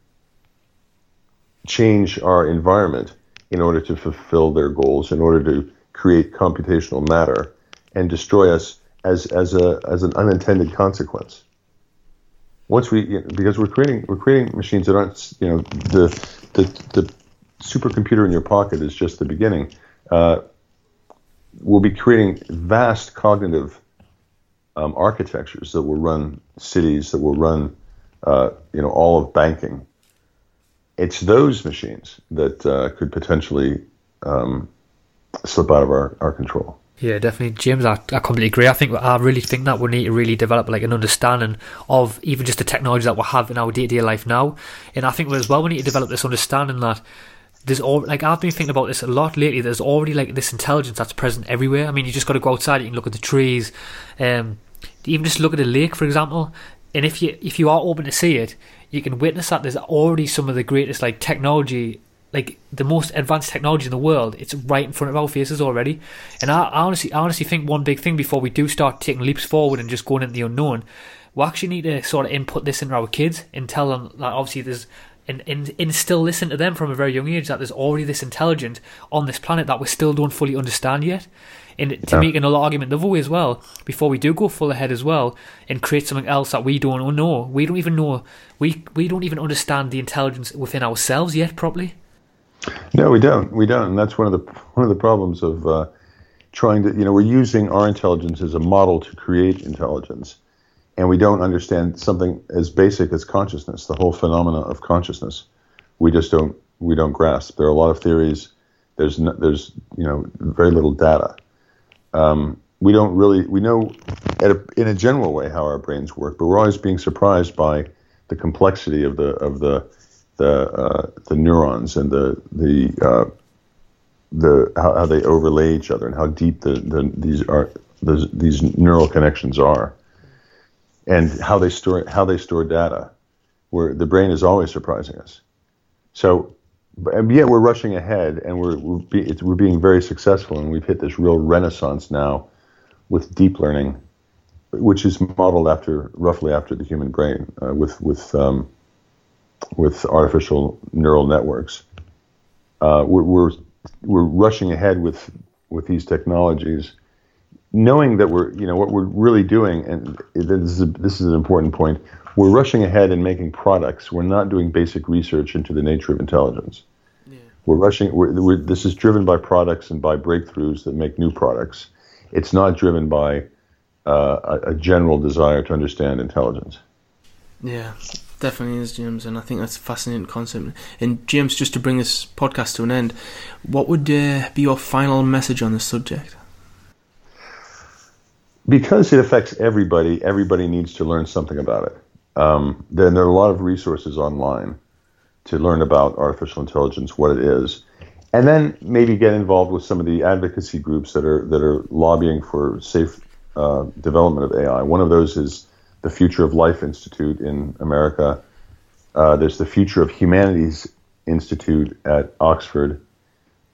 B: change our environment in order to fulfill their goals, in order to create computational matter, and destroy us as as a as an unintended consequence once we because we're creating we're creating machines that aren't you know the the the supercomputer in your pocket is just the beginning. Uh, we'll be creating vast cognitive um, architectures that will run cities, that will run uh, you know all of banking. It's those machines that uh, could potentially um, slip out of our, our control.
A: Yeah, definitely, James. I, I completely agree. I think I really think that we need to really develop like an understanding of even just the technology that we have in our day to day life now, and I think as well we need to develop this understanding that there's all like I've been thinking about this a lot lately. There's already like this intelligence that's present everywhere. I mean, you just got to go outside. You can look at the trees, um, even just look at a lake, for example. And if you if you are open to see it, you can witness that there's already some of the greatest like technology like the most advanced technology in the world, it's right in front of our faces already. And I, I honestly, I honestly think one big thing before we do start taking leaps forward and just going into the unknown, we actually need to sort of input this into our kids and tell them that obviously there's and, and instill this into them from a very young age that there's already this intelligence on this planet that we still don't fully understand yet. And to yeah. make another argument the other way as well, before we do go full ahead as well and create something else that we don't know, we don't even know, we we don't even understand the intelligence within ourselves yet properly.
B: No, we don't. We don't, and that's one of the one of the problems of uh, trying to. You know, we're using our intelligence as a model to create intelligence, and we don't understand something as basic as consciousness, the whole phenomena of consciousness. We just don't we don't grasp. There are a lot of theories There's no, there's you know very little data. Um, we don't really we know a, in a general way how our brains work, but we're always being surprised by the complexity of the of the the uh, the neurons and the the uh, the how, how, they overlay each other and how deep the, the these are the, these neural connections are, and how they store how they store data. Where the brain is always surprising us. So, and yet we're rushing ahead, and we're we're, be, we're being very successful, and we've hit this real renaissance now with deep learning, which is modeled after roughly after the human brain, uh, with with um, with artificial neural networks. Uh, we're, we're we're rushing ahead with with these technologies, knowing that we're you know what we're really doing, and this is a, this is an important point. We're rushing ahead and making products. We're not doing basic research into the nature of intelligence. Yeah. We're rushing. We're, we're, this is driven by products and by breakthroughs that make new products. It's not driven by uh, a, a general desire to understand intelligence.
C: Yeah, definitely is, James, and I think that's a fascinating concept. And James, just to bring this podcast to an end, what would uh, be your final message on this subject?
B: Because it affects everybody, everybody needs to learn something about it. Um, then there are a lot of resources online to learn about artificial intelligence, what it is, and then maybe get involved with some of the advocacy groups that are that are lobbying for safe uh, development of AI. One of those is the Future of Life Institute in America. Uh, there's the Future of Humanities Institute at Oxford.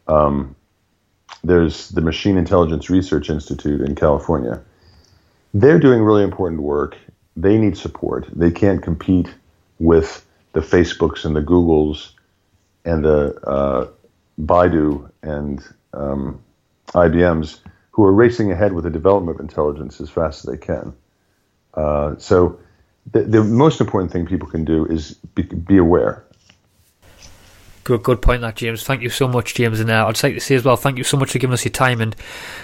B: Um, there's the Machine Intelligence Research Institute in California. They're doing really important work. They need support. They can't compete with the Facebooks and the Googles and the uh, Baidu and um, IBMs who are racing ahead with the development of intelligence as fast as they can. Uh, so the, the, most important thing people can do is be, be, aware.
A: Good, good point, that James. Thank you so much, James. And uh, I'd like to say as well, thank you so much for giving us your time. And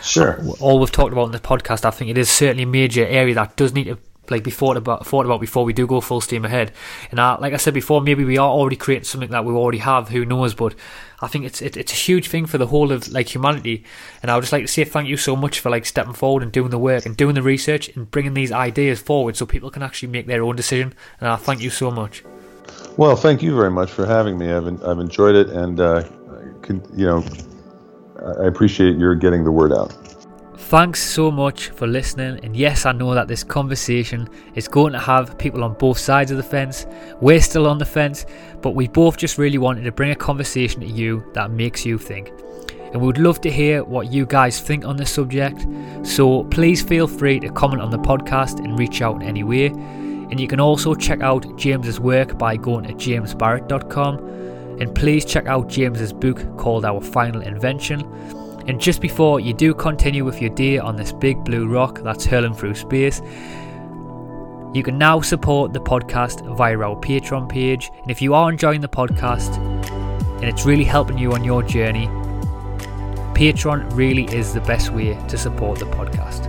B: sure,
A: all we've talked about in this podcast, I think it is certainly a major area that does need to like be thought about thought about before we do go full steam ahead. And uh, like I said before, maybe we are already creating something that we already have. Who knows? But I think it's it, it's a huge thing for the whole of like humanity. And I would just like to say thank you so much for like stepping forward and doing the work and doing the research and bringing these ideas forward so people can actually make their own decision. And I thank you so much.
B: Well, thank you very much for having me. I've I've enjoyed it, and uh, you know, I appreciate your getting the word out.
A: Thanks so much for listening. And yes, I know that this conversation is going to have people on both sides of the fence. We're still on the fence, but we both just really wanted to bring a conversation to you that makes you think. And we would love to hear what you guys think on this subject. So please feel free to comment on the podcast and reach out in any way. And you can also check out James's work by going to jamesbarrat.com. And please check out James's book called Our Final Invention and just before you do continue with your day on this big blue rock that's hurling through space, you can now support the podcast via our Patreon page. And if you are enjoying the podcast and it's really helping you on your journey, Patreon really is the best way to support the podcast.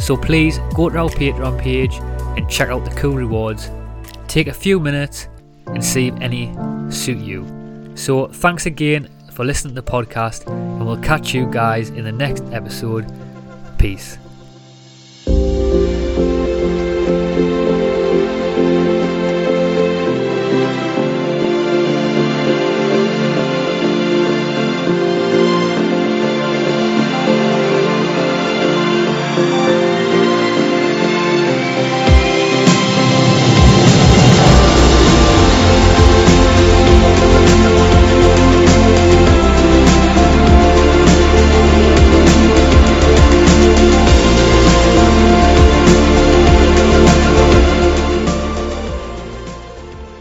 A: So please go to our Patreon page and check out the cool rewards. Take a few minutes and see if any suit you. So thanks again for listening to the podcast, and we'll catch you guys in the next episode. Peace.